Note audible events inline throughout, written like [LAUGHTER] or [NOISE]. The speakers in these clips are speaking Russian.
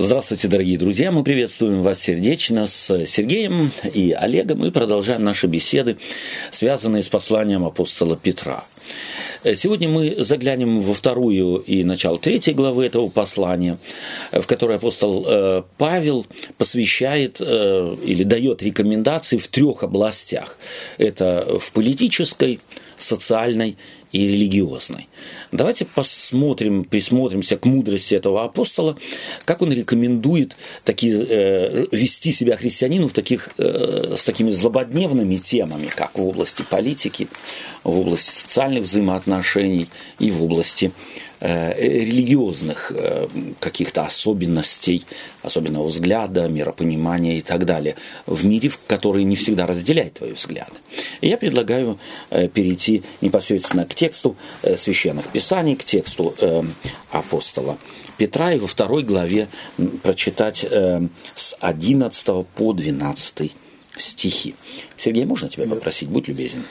Здравствуйте, дорогие друзья! Мы приветствуем вас сердечно с Сергеем и Олегом и продолжаем наши беседы, связанные с посланием апостола Петра. Сегодня мы заглянем во вторую и начало третьей главы этого послания, в которой апостол э, Павел посвящает э, или дает рекомендации в трех областях. Это в политической, социальной и религиозной. Давайте посмотрим, присмотримся к мудрости этого апостола, как он рекомендует такие, э, вести себя христианину в таких, э, с такими злободневными темами, как в области политики, в области социальных взаимоотношений и в области религиозных э, каких-то особенностей, особенного взгляда, миропонимания и так далее в мире, который не всегда разделяет твои взгляды. И я предлагаю э, перейти непосредственно к тексту священных писаний, к тексту апостола Петра и во второй главе прочитать с 11 по 12 стихи. Сергей, можно тебя попросить? Будь любезен.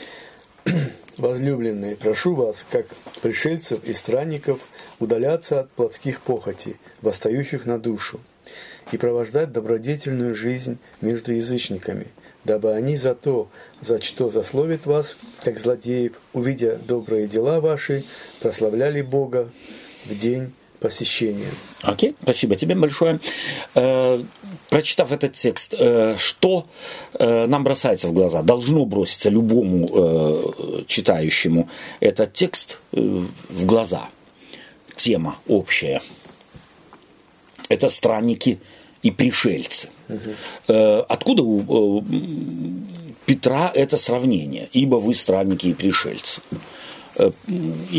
[CLEARS THROAT] Возлюбленные, прошу вас, как пришельцев и странников, удаляться от плотских похотей, восстающих на душу, и провождать добродетельную жизнь между язычниками, дабы они за то, за что засловит вас, как злодеев, увидя добрые дела ваши, прославляли Бога в день посещения. Окей, okay, спасибо тебе большое. Э, прочитав этот текст, э, что э, нам бросается в глаза? Должно броситься любому э, читающему этот текст э, в глаза. Тема общая. Это странники и пришельцы. Угу. Откуда у Петра это сравнение? Ибо вы странники и пришельцы. Э,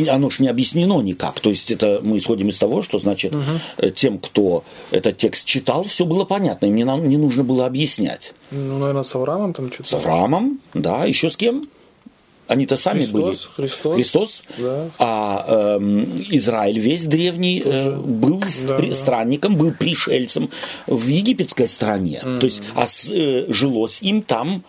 оно же не объяснено никак. То есть это мы исходим из того, что значит угу. тем, кто этот текст читал, все было понятно, им не, не нужно было объяснять. Ну, наверное, с Авраамом там что-то. С Авраамом, да, еще с кем? Они-то сами Христос, были. Христос. Христос. Да. А э, Израиль весь древний э, был да, при, да. странником, был пришельцем в египетской стране. Mm-hmm. То есть, а э, жилось им там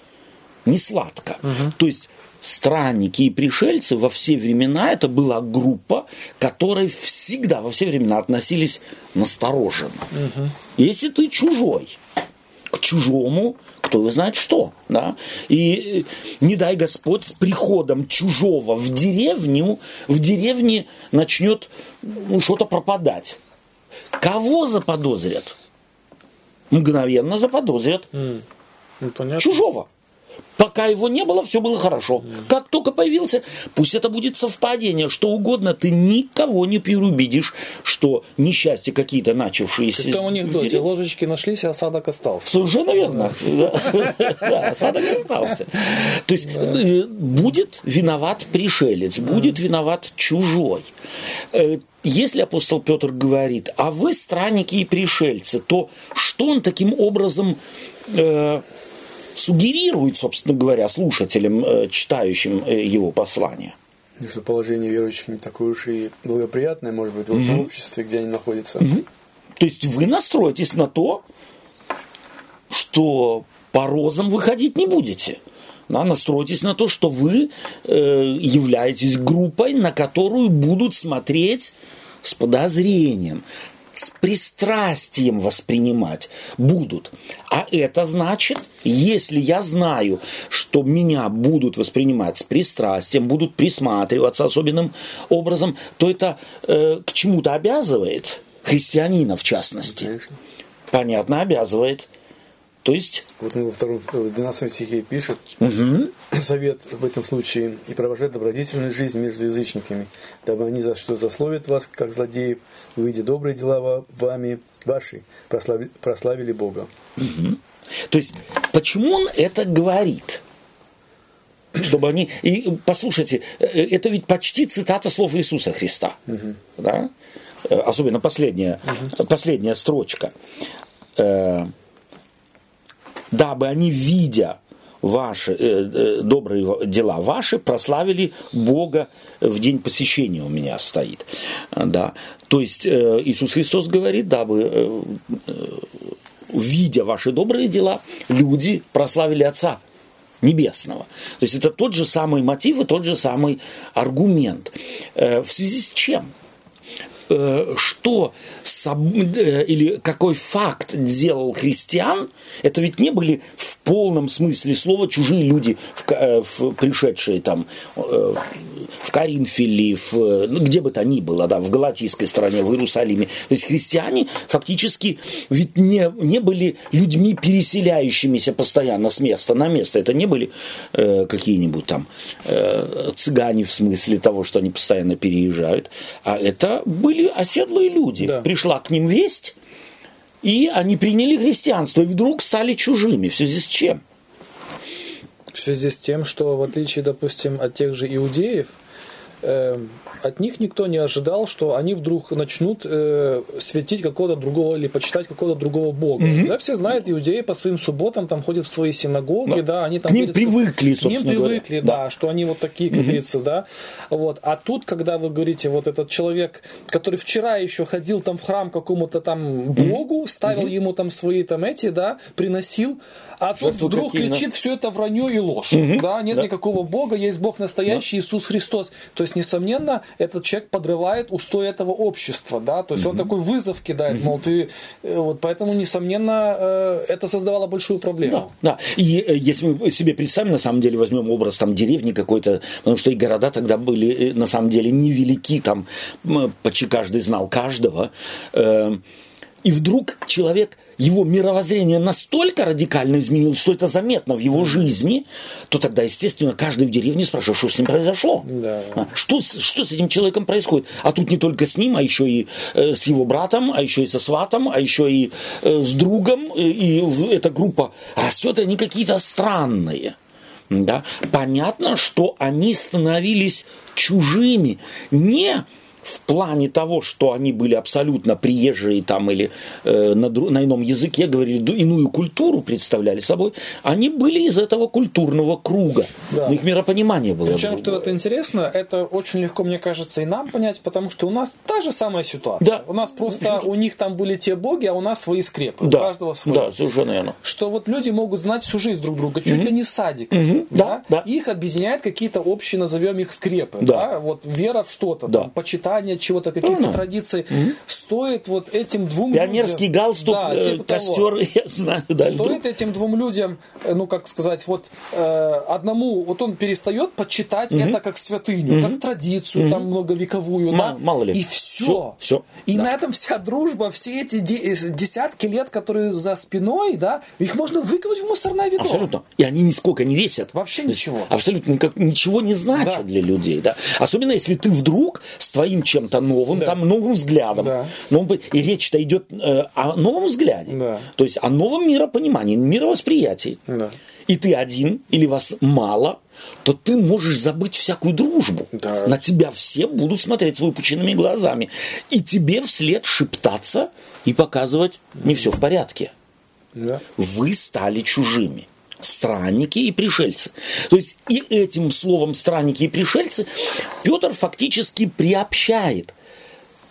не сладко. Mm-hmm. То есть странники и пришельцы во все времена это была группа, которой всегда во все времена относились настороженно. Угу. Если ты чужой, к чужому, кто его знает что, да? И э, не дай Господь с приходом чужого в деревню, в деревне начнет ну, что-то пропадать. Кого заподозрят? Мгновенно заподозрят. Mm. Ну, чужого. Пока его не было, все было хорошо. Как только появился, пусть это будет совпадение, что угодно, ты никого не переубедишь, что несчастья какие-то начавшиеся. Как в анекдоте, ложечки нашлись, а осадок остался. Совершенно верно. Да, осадок остался. То есть э, будет виноват пришелец, будет виноват чужой. Э, если апостол Петр говорит, а вы странники и пришельцы, то что он таким образом э, сугерирует, собственно говоря, слушателям, э, читающим э, его послание. Что положение верующих не такое уж и благоприятное, может быть, в этом mm обществе, где они находятся. mm То есть вы настроитесь на то, что по розам выходить не будете. Да, настройтесь на то, что вы э, являетесь группой, на которую будут смотреть с подозрением с пристрастием воспринимать будут. А это значит, если я знаю, что меня будут воспринимать с пристрастием, будут присматриваться особенным образом, то это э, к чему-то обязывает христианина в частности. Конечно. Понятно, обязывает. То есть... Вот он во втором, в 12 стихе пишет, угу. совет в этом случае, и провожать добродетельную жизнь между язычниками, дабы они за что засловят вас, как злодеев, увидя добрые дела вами, ваши, прославили, прославили Бога. Угу. То есть, почему он это говорит? Чтобы они... И послушайте, э, это ведь почти цитата слов Иисуса Христа. Угу. Да? Э, особенно последняя, угу. последняя строчка э, дабы они, видя ваши э, э, добрые дела ваши, прославили Бога в день посещения у меня стоит. Да. То есть э, Иисус Христос говорит, дабы э, э, видя ваши добрые дела, люди прославили Отца Небесного. То есть это тот же самый мотив и тот же самый аргумент. Э, в связи с чем? Э, что э, или какой факт делал христиан, это ведь не были в полном смысле слова чужие люди, в, пришедшие там в Каринфе в, ну, где бы то ни было, да, в Галатийской стране, в Иерусалиме. То есть христиане фактически ведь не, не были людьми, переселяющимися постоянно с места на место. Это не были э, какие-нибудь там э, цыгане в смысле того, что они постоянно переезжают, а это были оседлые люди. Да. Пришла к ним весть, и они приняли христианство, и вдруг стали чужими. В связи с чем? В связи с тем, что в отличие, допустим, от тех же иудеев, от них никто не ожидал, что они вдруг начнут э, светить какого-то другого или почитать какого-то другого бога. Mm-hmm. Да, все знают, иудеи по своим субботам там ходят в свои синагоги, да, да они там... К ним привыкли, К ним привыкли, да, да, что они вот такие, как mm-hmm. говорится, да. Вот. А тут, когда вы говорите, вот этот человек, который вчера еще ходил там в храм какому-то там богу, mm-hmm. ставил mm-hmm. ему там свои там эти, да, приносил, а тут вдруг какие, кричит все это вранье и ложь. Угу, да, нет да. никакого Бога, есть Бог настоящий, да. Иисус Христос. То есть, несомненно, этот человек подрывает устой этого общества, да, то есть угу. он такой вызов кидает, мол, ты, э, вот поэтому, несомненно, э, это создавало большую проблему. Да, да. И э, если мы себе представим, на самом деле, возьмем образ там деревни какой-то, потому что и города тогда были, на самом деле, невелики, там почти каждый знал каждого, и вдруг человек – его мировоззрение настолько радикально изменилось, что это заметно в его жизни, то тогда, естественно, каждый в деревне спрашивает, что с ним произошло. Да. А, что, что с этим человеком происходит? А тут не только с ним, а еще и э, с его братом, а еще и со сватом, а еще и э, с другом. И, и эта группа растет, и они какие-то странные. Да? Понятно, что они становились чужими. Не в плане того, что они были абсолютно приезжие там или э, на, на ином языке говорили, иную культуру представляли собой, они были из этого культурного круга. Да. У них миропонимание было. Причем, что это интересно, это очень легко, мне кажется, и нам понять, потому что у нас та же самая ситуация. Да. У нас просто, у них там были те боги, а у нас свои скрепы. Да. У каждого свой. Да, совершенно верно. Что вот люди могут знать всю жизнь друг друга, чуть угу. ли не садик. Угу. Да, да. Их объединяет какие-то общие, назовем их скрепы. Да. Да? Вот вера в что-то, да. там, почитание воспитания чего-то, каких-то ну, традиций, mm стоит вот этим двум Пионерский людям... галстук, да, э, типа костер, того. [LAUGHS] я знаю. Да, стоит этим двум людям, э, ну, как сказать, вот э, одному, вот он перестает почитать mm это как святыню, mm как традицию, mm там многовековую, Мало, да? мало ли. И все. все, все и да. на этом вся дружба, все эти десятки лет, которые за спиной, да, их можно выкинуть в мусорное ведро. Абсолютно. И они нисколько не весят. Вообще ничего. Абсолютно никак, ничего не значат да. для людей, да. Особенно если ты вдруг с твоим чем-то новым, да. там, новым взглядом. Да. Новым, и речь-то идет э, о новом взгляде. Да. То есть о новом миропонимании, мировосприятии. Да. И ты один, или вас мало, то ты можешь забыть всякую дружбу. Да. На тебя все будут смотреть с выпученными глазами. И тебе вслед шептаться и показывать не все в порядке. Да. Вы стали чужими странники и пришельцы. То есть и этим словом странники и пришельцы Петр фактически приобщает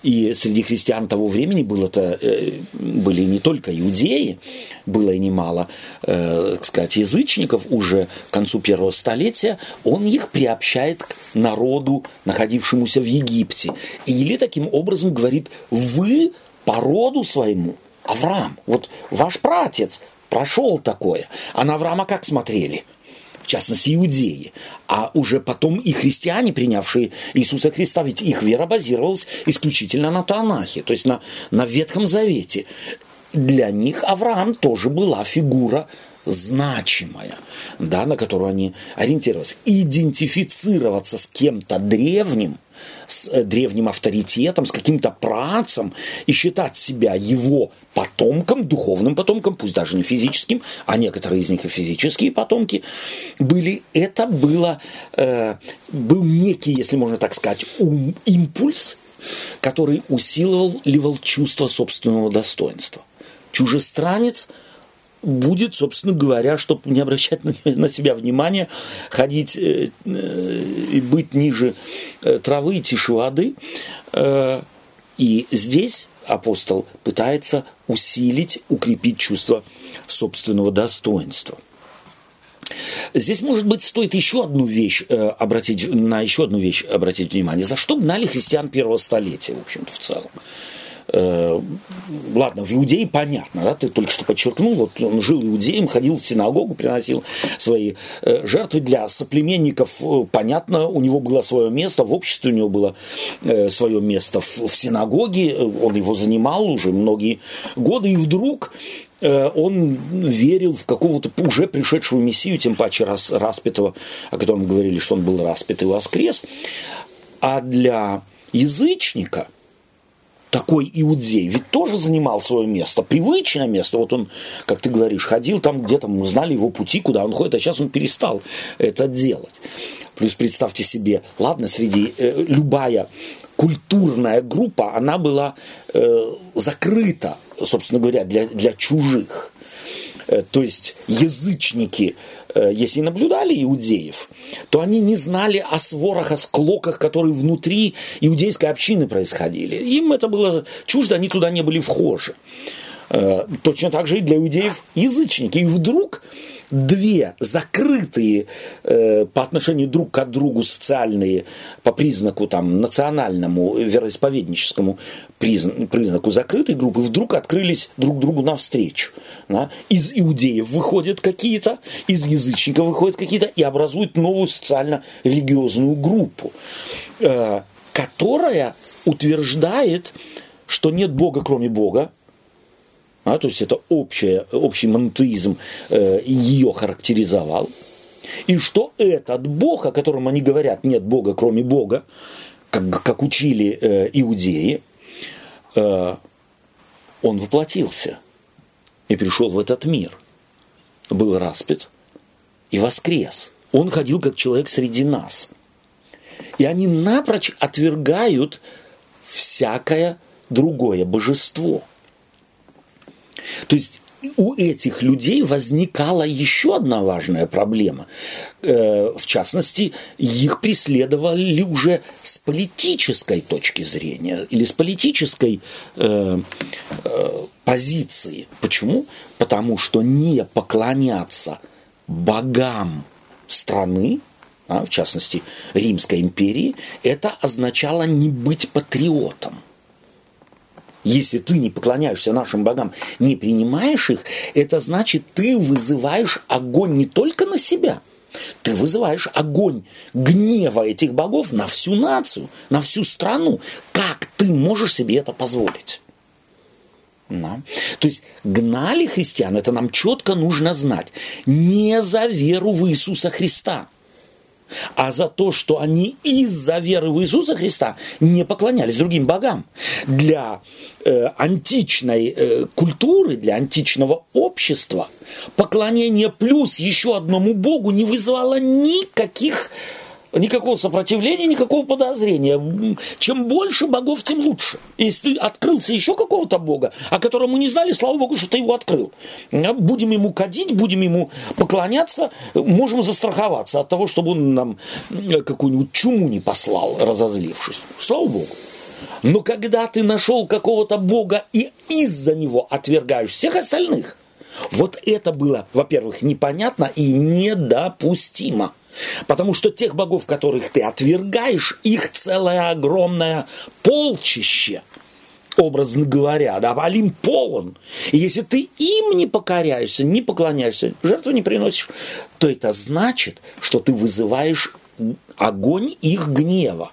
и среди христиан того времени было-то, э, были не только иудеи, было и немало, э, так сказать, язычников уже к концу первого столетия, он их приобщает к народу, находившемуся в Египте. Или таким образом говорит, вы по роду своему, Авраам, вот ваш пратец прошел такое. А на Авраама как смотрели? В частности, иудеи. А уже потом и христиане, принявшие Иисуса Христа, ведь их вера базировалась исключительно на Танахе, то есть на, на Ветхом Завете. Для них Авраам тоже была фигура значимая, да, на которую они ориентировались. Идентифицироваться с кем-то древним – с э, древним авторитетом, с каким-то працем и считать себя его потомком, духовным потомком, пусть даже не физическим, а некоторые из них и физические потомки были, это было, э, был некий, если можно так сказать, ум, импульс, который усиливал чувство собственного достоинства. Чужестранец – будет, собственно говоря, чтобы не обращать [LAUGHS] на себя внимания, ходить э, э, и быть ниже э, травы и тише воды. И здесь апостол пытается усилить, укрепить чувство собственного достоинства. Здесь, может быть, стоит еще одну вещь э, обратить, на еще одну вещь обратить внимание. За что гнали христиан первого столетия, в общем-то, в целом? Э, ладно, в Иудее понятно, да, ты только что подчеркнул, вот он жил иудеем, ходил в синагогу, приносил свои э, жертвы для соплеменников, э, понятно, у него было свое место, в обществе у него было свое место в, в синагоге, он его занимал уже многие годы, и вдруг он верил в какого-то уже пришедшего Мессию, тем паче рас, распятого, о котором говорили, что он был распят и воскрес. А для язычника – такой иудей, ведь тоже занимал свое место, привычное место. Вот он, как ты говоришь, ходил там где-то, мы знали его пути, куда он ходит, а сейчас он перестал это делать. Плюс представьте себе, ладно, среди э, любая культурная группа, она была э, закрыта, собственно говоря, для, для чужих. Э, то есть язычники, э, если наблюдали иудеев, то они не знали о сворах, о склоках, которые внутри иудейской общины происходили. Им это было чуждо, они туда не были вхожи. Э, точно так же и для иудеев язычники. И вдруг две закрытые э, по отношению друг к другу социальные по признаку там национальному вероисповедническому признаку закрытой группы вдруг открылись друг другу навстречу. Да? Из иудеев выходят какие-то, из язычников выходят какие-то и образуют новую социально-религиозную группу, э, которая утверждает, что нет Бога, кроме Бога, а, то есть это общее, общий монотеизм э, ее характеризовал. И что этот Бог, о котором они говорят, нет Бога, кроме Бога, как, как учили э, иудеи, э, он воплотился и пришел в этот мир. Был распят и воскрес. Он ходил как человек среди нас. И они напрочь отвергают всякое другое божество – то есть у этих людей возникала еще одна важная проблема. Э, в частности, их преследовали уже с политической точки зрения или с политической э, э, позиции. Почему? Потому что не поклоняться богам страны, а, в частности Римской империи, это означало не быть патриотом. Если ты не поклоняешься нашим богам, не принимаешь их, это значит, ты вызываешь огонь не только на себя, ты вызываешь огонь гнева этих богов на всю нацию, на всю страну. Как ты можешь себе это позволить? Да. То есть гнали христиан, это нам четко нужно знать, не за веру в Иисуса Христа – а за то, что они из-за веры в Иисуса Христа не поклонялись другим богам. Для э, античной э, культуры, для античного общества поклонение плюс еще одному богу не вызывало никаких никакого сопротивления, никакого подозрения. Чем больше богов, тем лучше. Если ты открылся еще какого-то бога, о котором мы не знали, слава богу, что ты его открыл. Будем ему кадить, будем ему поклоняться, можем застраховаться от того, чтобы он нам какую-нибудь чуму не послал, разозлившись. Слава богу. Но когда ты нашел какого-то бога и из-за него отвергаешь всех остальных, вот это было, во-первых, непонятно и недопустимо. Потому что тех богов, которых ты отвергаешь, их целое огромное полчище образно говоря, да, Олимп полон. И если ты им не покоряешься, не поклоняешься, жертву не приносишь, то это значит, что ты вызываешь огонь их гнева.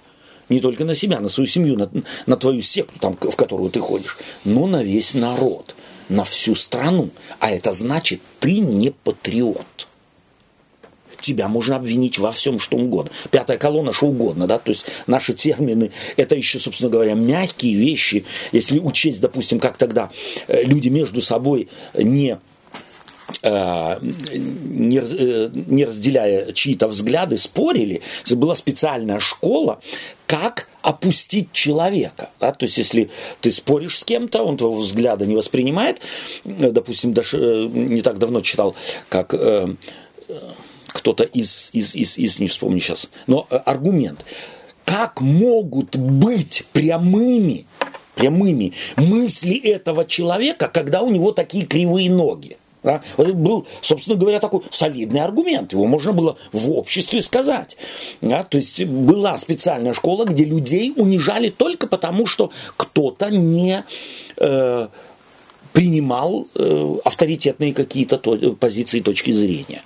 Не только на себя, на свою семью, на, на твою секту, там, в которую ты ходишь, но на весь народ, на всю страну. А это значит, ты не патриот тебя можно обвинить во всем, что угодно. Пятая колонна, что угодно, да, то есть наши термины, это еще, собственно говоря, мягкие вещи, если учесть, допустим, как тогда э, люди между собой не э, не, э, не разделяя чьи-то взгляды, спорили. Была специальная школа, как опустить человека. Да? То есть, если ты споришь с кем-то, он твоего взгляда не воспринимает. Допустим, даже не так давно читал, как кто-то из, из, из, из, не вспомню сейчас, но э, аргумент. Как могут быть прямыми, прямыми мысли этого человека, когда у него такие кривые ноги? Да? Вот это был, собственно говоря, такой солидный аргумент. Его можно было в обществе сказать. Да? То есть была специальная школа, где людей унижали только потому, что кто-то не э, принимал э, авторитетные какие-то то, позиции, точки зрения.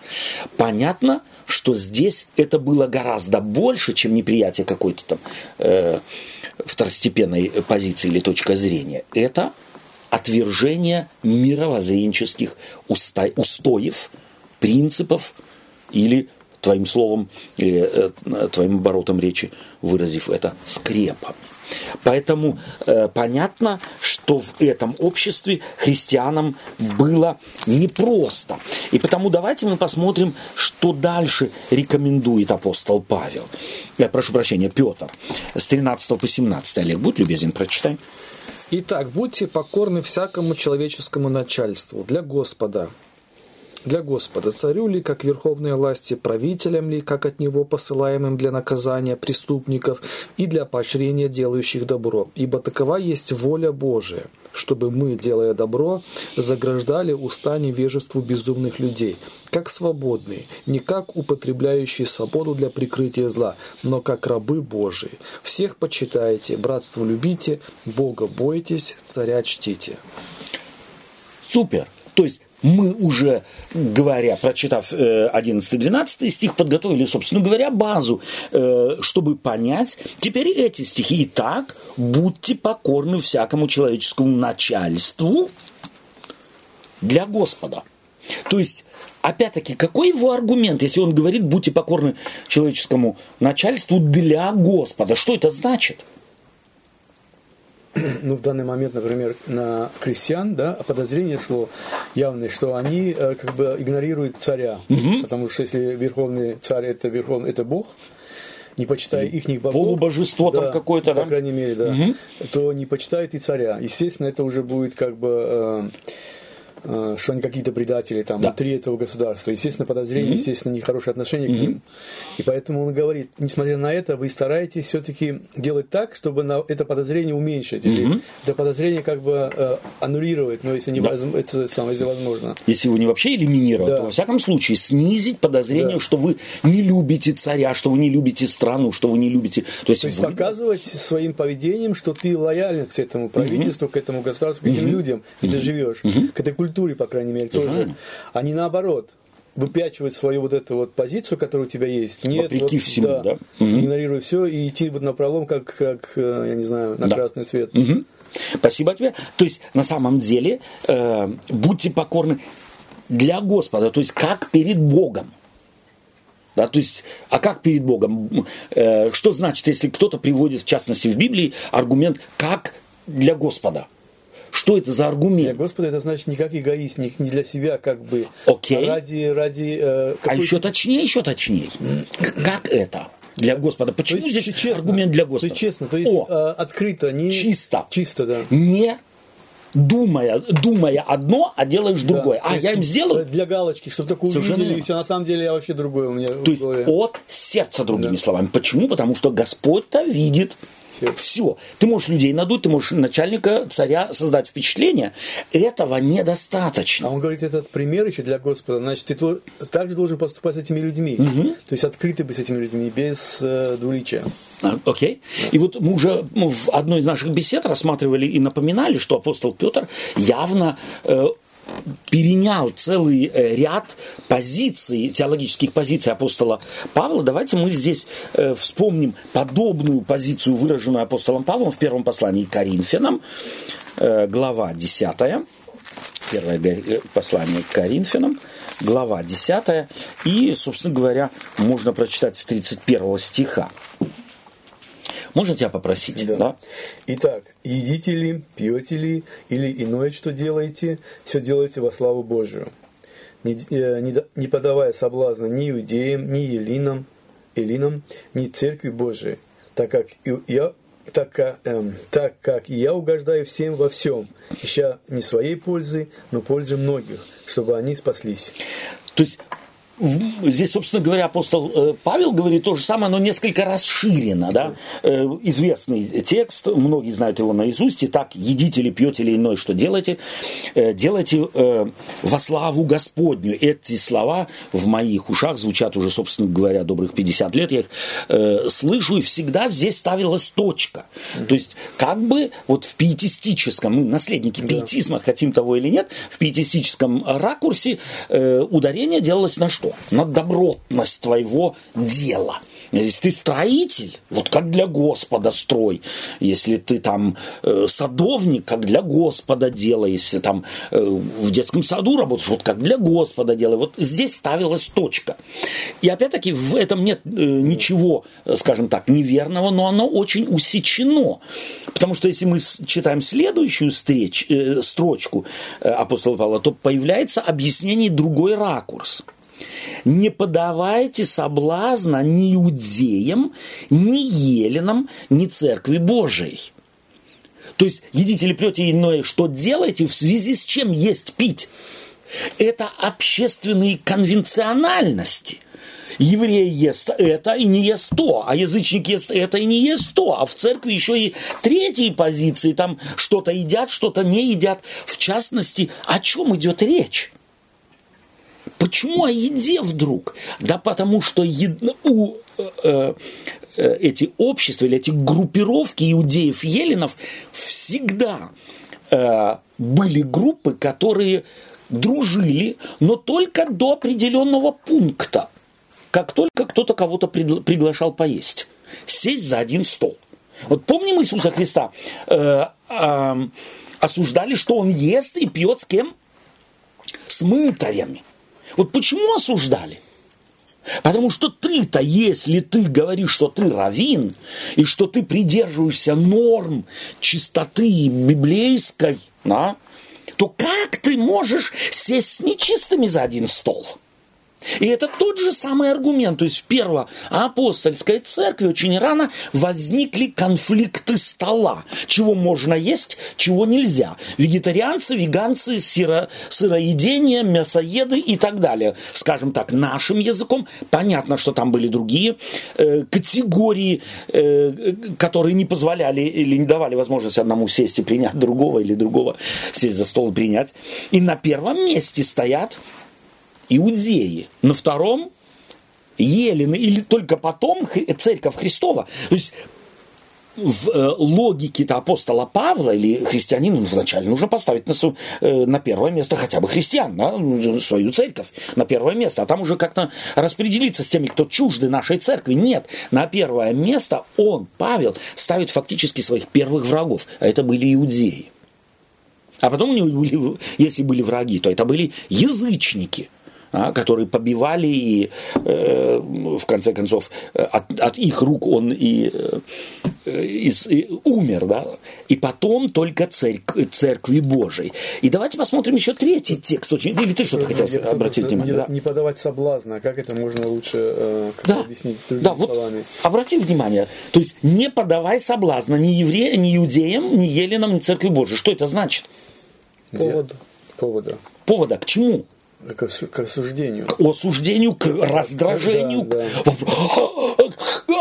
Понятно, что здесь это было гораздо больше, чем неприятие какой-то там э, второстепенной позиции или точка зрения. Это отвержение мировоззренческих устоев, принципов или, твоим словом, или э, твоим оборотом речи, выразив это, скрепом. Поэтому э, понятно, что в этом обществе христианам было непросто. И потому давайте мы посмотрим, что дальше рекомендует апостол Павел. Я прошу прощения, Петр. С 13 по 17. Олег, будь любезен, прочитай. Итак, будьте покорны всякому человеческому начальству для Господа, для Господа, царю ли, как верховной власти, правителям ли, как от него посылаемым для наказания преступников и для поощрения делающих добро. Ибо такова есть воля Божия, чтобы мы, делая добро, заграждали уста невежеству безумных людей, как свободные, не как употребляющие свободу для прикрытия зла, но как рабы Божии. Всех почитайте, братство любите, Бога бойтесь, царя чтите. Супер! То есть мы уже, говоря, прочитав 11-12 э, стих, подготовили, собственно говоря, базу, э, чтобы понять теперь эти стихи. Итак, будьте покорны всякому человеческому начальству для Господа. То есть, опять-таки, какой его аргумент, если он говорит, будьте покорны человеческому начальству для Господа? Что это значит? [CLEARS THROAT] ну, в данный момент, например, на крестьян, да, подозрение шло явное, что они э, как бы игнорируют царя, угу. потому что если верховный царь это верховный, это Бог, не почитая их богов, полубожество да, там какое-то, да, по крайней мере, да, угу. то не почитают и царя. Естественно, это уже будет как бы Э, что они какие-то предатели там да. внутри этого государства. Естественно, подозрение, mm-hmm. естественно, нехорошее отношение mm-hmm. к ним. И поэтому он говорит, несмотря на это, вы стараетесь все-таки делать так, чтобы на это подозрение уменьшить. Mm-hmm. Или это подозрение как бы э, аннулировать, но если, не да. это самое, если возможно. Если его не вообще элиминировать, да. то во всяком случае снизить подозрение, да. что вы не любите царя, что вы не любите страну, что вы не любите... То есть, то есть вы... показывать своим поведением, что ты лоялен к этому правительству, mm-hmm. к этому государству, к этим mm-hmm. людям, где mm-hmm. ты живешь, mm-hmm. к этой культуре культуре, по крайней мере, тоже. Они наоборот выпячивать свою вот эту вот позицию, которая у тебя есть. Нет, Вопреки вот, всему, да. да? Угу. Игнорируй все и идти вот на пролом, как, как, э, я не знаю, на да. красный свет. Угу. Спасибо тебе. То есть, на самом деле, э, будьте покорны для Господа, то есть, как перед Богом. Да, то есть, а как перед Богом? Э, что значит, если кто-то приводит, в частности, в Библии аргумент «как для Господа»? Что это за аргумент? Для Господа это значит не как эгоист, не, не для себя как бы. Окей. А ради, ради э, а еще точнее, еще точнее. как это? Для Господа. Почему есть, здесь честно, аргумент для Господа? То есть честно, то есть О, э, открыто, не чисто. Чисто, да. Не думая, думая одно, а делаешь да, другое. А я им сделаю для галочки, чтобы такое увидели, и все на самом деле я вообще другое у меня. То есть от сердца другими да. словами. Почему? Потому что Господь-то видит все. Ты можешь людей надуть, ты можешь начальника царя создать впечатление. Этого недостаточно. А он говорит, этот пример еще для Господа. Значит, ты также должен поступать с этими людьми. Угу. То есть открытый быть с этими людьми, без э, двуличия. А, окей. Okay. И вот мы уже в одной из наших бесед рассматривали и напоминали, что апостол Петр явно э, перенял целый э, ряд позиций, теологических позиций апостола Павла. Давайте мы здесь э, вспомним подобную позицию, выраженную апостолом Павлом в первом послании к Коринфянам, э, глава 10, первое послание к Коринфянам, глава 10, и, собственно говоря, можно прочитать с 31 стиха. Можно тебя попросить? Да. да? Итак, едите ли, пьете ли, или иное, что делаете, все делайте во славу Божию, не, э, не, не подавая соблазна ни иудеям, ни елинам, элинам, ни церкви Божией, так как я так, как, эм, так как и я угождаю всем во всем, ища не своей пользы, но пользы многих, чтобы они спаслись. То есть здесь, собственно говоря, апостол э, Павел говорит то же самое, но несколько расширено. Да? Э, известный текст, многие знают его наизусть. Итак, едите или пьете или иное, что делаете, э, делайте во славу Господню. Эти слова в моих ушах звучат уже, собственно говоря, добрых 50 лет. Я их слышу, и всегда здесь ставилась точка. То есть, как бы вот в пиетистическом, мы наследники пиетизма, хотим того или нет, в пиетистическом ракурсе ударение делалось на что? На добротность твоего дела. Если ты строитель, вот как для Господа строй. Если ты там э, садовник, как для Господа делай. Если там э, в детском саду работаешь, вот как для Господа делай. Вот здесь ставилась точка. И опять-таки в этом нет э, ничего, скажем так, неверного, но оно очень усечено. Потому что если мы читаем следующую встреч, э, строчку э, апостола Павла, то появляется объяснение другой ракурс – не подавайте соблазна ни иудеям, ни еленам, ни церкви Божией. То есть едите или пьете иное, что делаете, в связи с чем есть пить. Это общественные конвенциональности. Еврей ест это и не ест то, а язычник ест это и не ест то, а в церкви еще и третьи позиции, там что-то едят, что-то не едят. В частности, о чем идет речь? Почему о еде вдруг? Да потому что ед... у э, э, эти общества или эти группировки иудеев-еленов всегда э, были группы, которые дружили, но только до определенного пункта. Как только кто-то кого-то приглашал поесть. Сесть за один стол. Вот помним Иисуса Христа? Э, э, осуждали, что он ест и пьет с кем? С мытарями. Вот почему осуждали? Потому что ты-то, если ты говоришь, что ты равин, и что ты придерживаешься норм чистоты библейской, да, то как ты можешь сесть с нечистыми за один стол? И это тот же самый аргумент. То есть в первоапостольской церкви очень рано возникли конфликты стола. Чего можно есть, чего нельзя. Вегетарианцы, веганцы, сыро, сыроедение, мясоеды и так далее. Скажем так, нашим языком. Понятно, что там были другие э, категории, э, которые не позволяли или не давали возможность одному сесть и принять другого или другого сесть за стол и принять. И на первом месте стоят иудеи, на втором елены, или только потом церковь Христова. То есть в э, логике-то апостола Павла или христианина вначале нужно поставить на, э, на первое место хотя бы христиан, да, свою церковь на первое место, а там уже как-то распределиться с теми, кто чужды нашей церкви. Нет, на первое место он, Павел, ставит фактически своих первых врагов, а это были иудеи. А потом у него были, если были враги, то это были язычники – которые побивали, и э, в конце концов от, от их рук он и, э, и, и умер, да, и потом только церк, церкви Божией. И давайте посмотрим еще третий текст, очень, или ты что-то хотел обратить внимание? Не, да. не подавать соблазна, а как это можно лучше э, как да, объяснить другими да, вот словами? Обрати внимание, то есть не подавай соблазна ни евреям, ни иудеям, ни еленам, ни церкви Божией. Что это значит? Повод. Повода. Повода к чему? К, к осуждению. К осуждению, к раздражению. Да, да.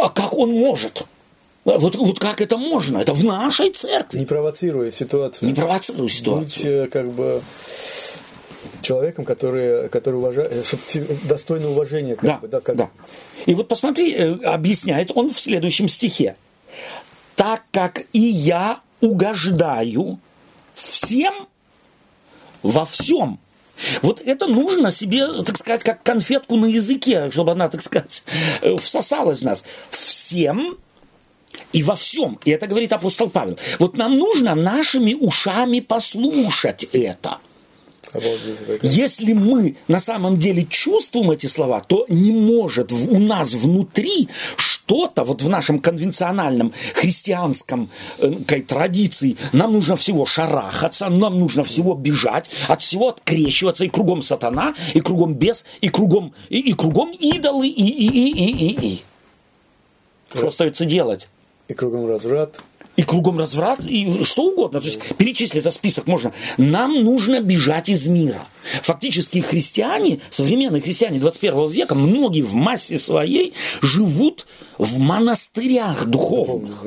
А как он может? Вот, вот как это можно? Это в нашей церкви. Не провоцируя ситуацию. Не провоцируя ситуацию. Будь э, как бы человеком, который, который уважает, э, чтобы достойно уважения. Как да, бы, да, как... да. И вот посмотри, э, объясняет он в следующем стихе. Так как и я угождаю всем во всем вот это нужно себе, так сказать, как конфетку на языке, чтобы она, так сказать, э, всосалась в нас. Всем и во всем. И это говорит апостол Павел. Вот нам нужно нашими ушами послушать это. Если мы на самом деле чувствуем эти слова, то не может у нас внутри что-то, вот в нашем конвенциональном христианском э, традиции, нам нужно всего шарахаться, нам нужно всего бежать, от всего открещиваться, и кругом сатана, и кругом бес, и кругом, и, и кругом идолы, и, и, и, и, и, и. Что остается делать? И кругом разврат. И кругом разврат, и что угодно. То есть перечислить этот список можно. Нам нужно бежать из мира. Фактически христиане, современные христиане 21 века, многие в массе своей живут в монастырях духовных.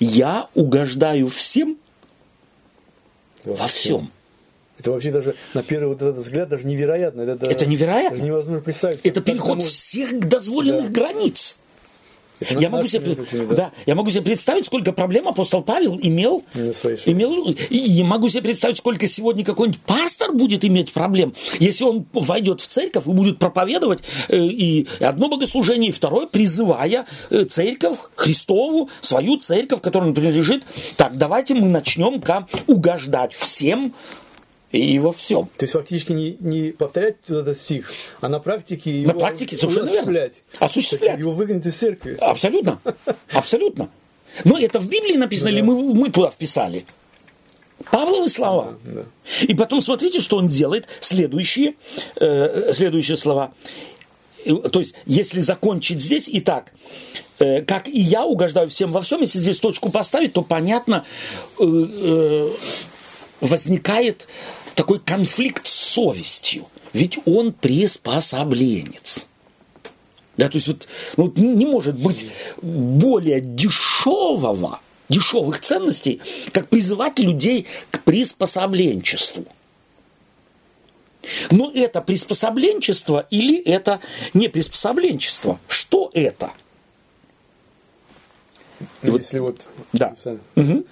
Я угождаю всем во всем. Это вообще даже на первый вот этот взгляд даже невероятно. Это, это невероятно. Даже невозможно представить. Это переход может... всех дозволенных да. границ. Я могу, себе, да. Да, я могу себе представить, сколько проблем апостол Павел имел. имел и я могу себе представить, сколько сегодня какой-нибудь пастор будет иметь проблем, если он войдет в церковь и будет проповедовать э, и одно богослужение, и второе, призывая э, церковь Христову, свою церковь, которой он принадлежит. Так, давайте мы начнем-ка угождать всем, и во всем. То есть фактически не, не повторять этот стих, а на практике его на практике совершенно осуществлять. Верно. Осуществлять. Его выгонят из церкви. Абсолютно. Абсолютно. Но это в Библии написано, или мы, мы туда вписали? Павловы слова. Да, да. И потом смотрите, что он делает. Следующие, э, следующие слова. То есть, если закончить здесь, и так, э, как и я угождаю всем во всем, если здесь точку поставить, то понятно, э, э, возникает такой конфликт с совестью. Ведь он приспособленец. Да, то есть вот, ну, не может быть более дешевого, дешевых ценностей, как призывать людей к приспособленчеству. Но это приспособленчество или это не приспособленчество? Что это? Если вот, вот да. Угу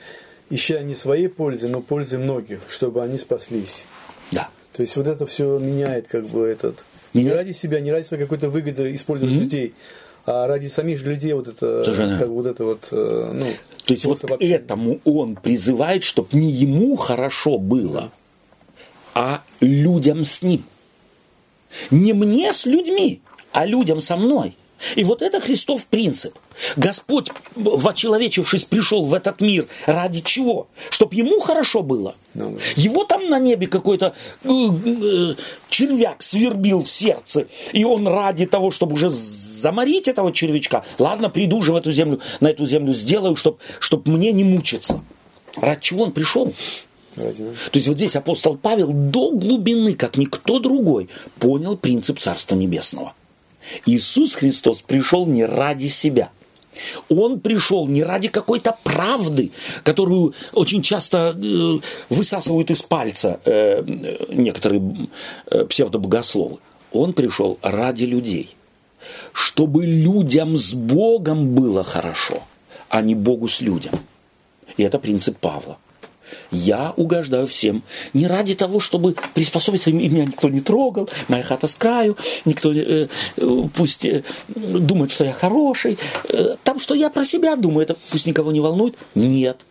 ища не своей пользы, но пользы многих, чтобы они спаслись. Да. То есть вот это все меняет как бы этот... Меня? Не ради себя, не ради своей какой-то выгоды использовать mm-hmm. людей, а ради самих же людей вот это, Совершенно. как вот это вот, э, ну... То есть вот общения. этому он призывает, чтобы не ему хорошо было, а людям с ним. Не мне с людьми, а людям со мной. И вот это Христов принцип. Господь, вочеловечившись, пришел в этот мир ради чего? Чтобы ему хорошо было. Ну Его там на небе какой-то э, э, червяк свербил в сердце, и он ради того, чтобы уже заморить этого червячка, ладно, приду уже в эту землю, на эту землю сделаю, чтобы чтоб мне не мучиться. Ради чего он пришел? Ради. То есть вот здесь апостол Павел до глубины, как никто другой, понял принцип Царства Небесного. Иисус Христос пришел не ради себя. Он пришел не ради какой-то правды, которую очень часто э, высасывают из пальца э, некоторые э, псевдобогословы. Он пришел ради людей, чтобы людям с Богом было хорошо, а не Богу с людям. И это принцип Павла. Я угождаю всем. Не ради того, чтобы приспособиться, меня никто не трогал, моя хата с краю, никто э, пусть э, думает, что я хороший. Э, там, что я про себя думаю, это пусть никого не волнует. Нет.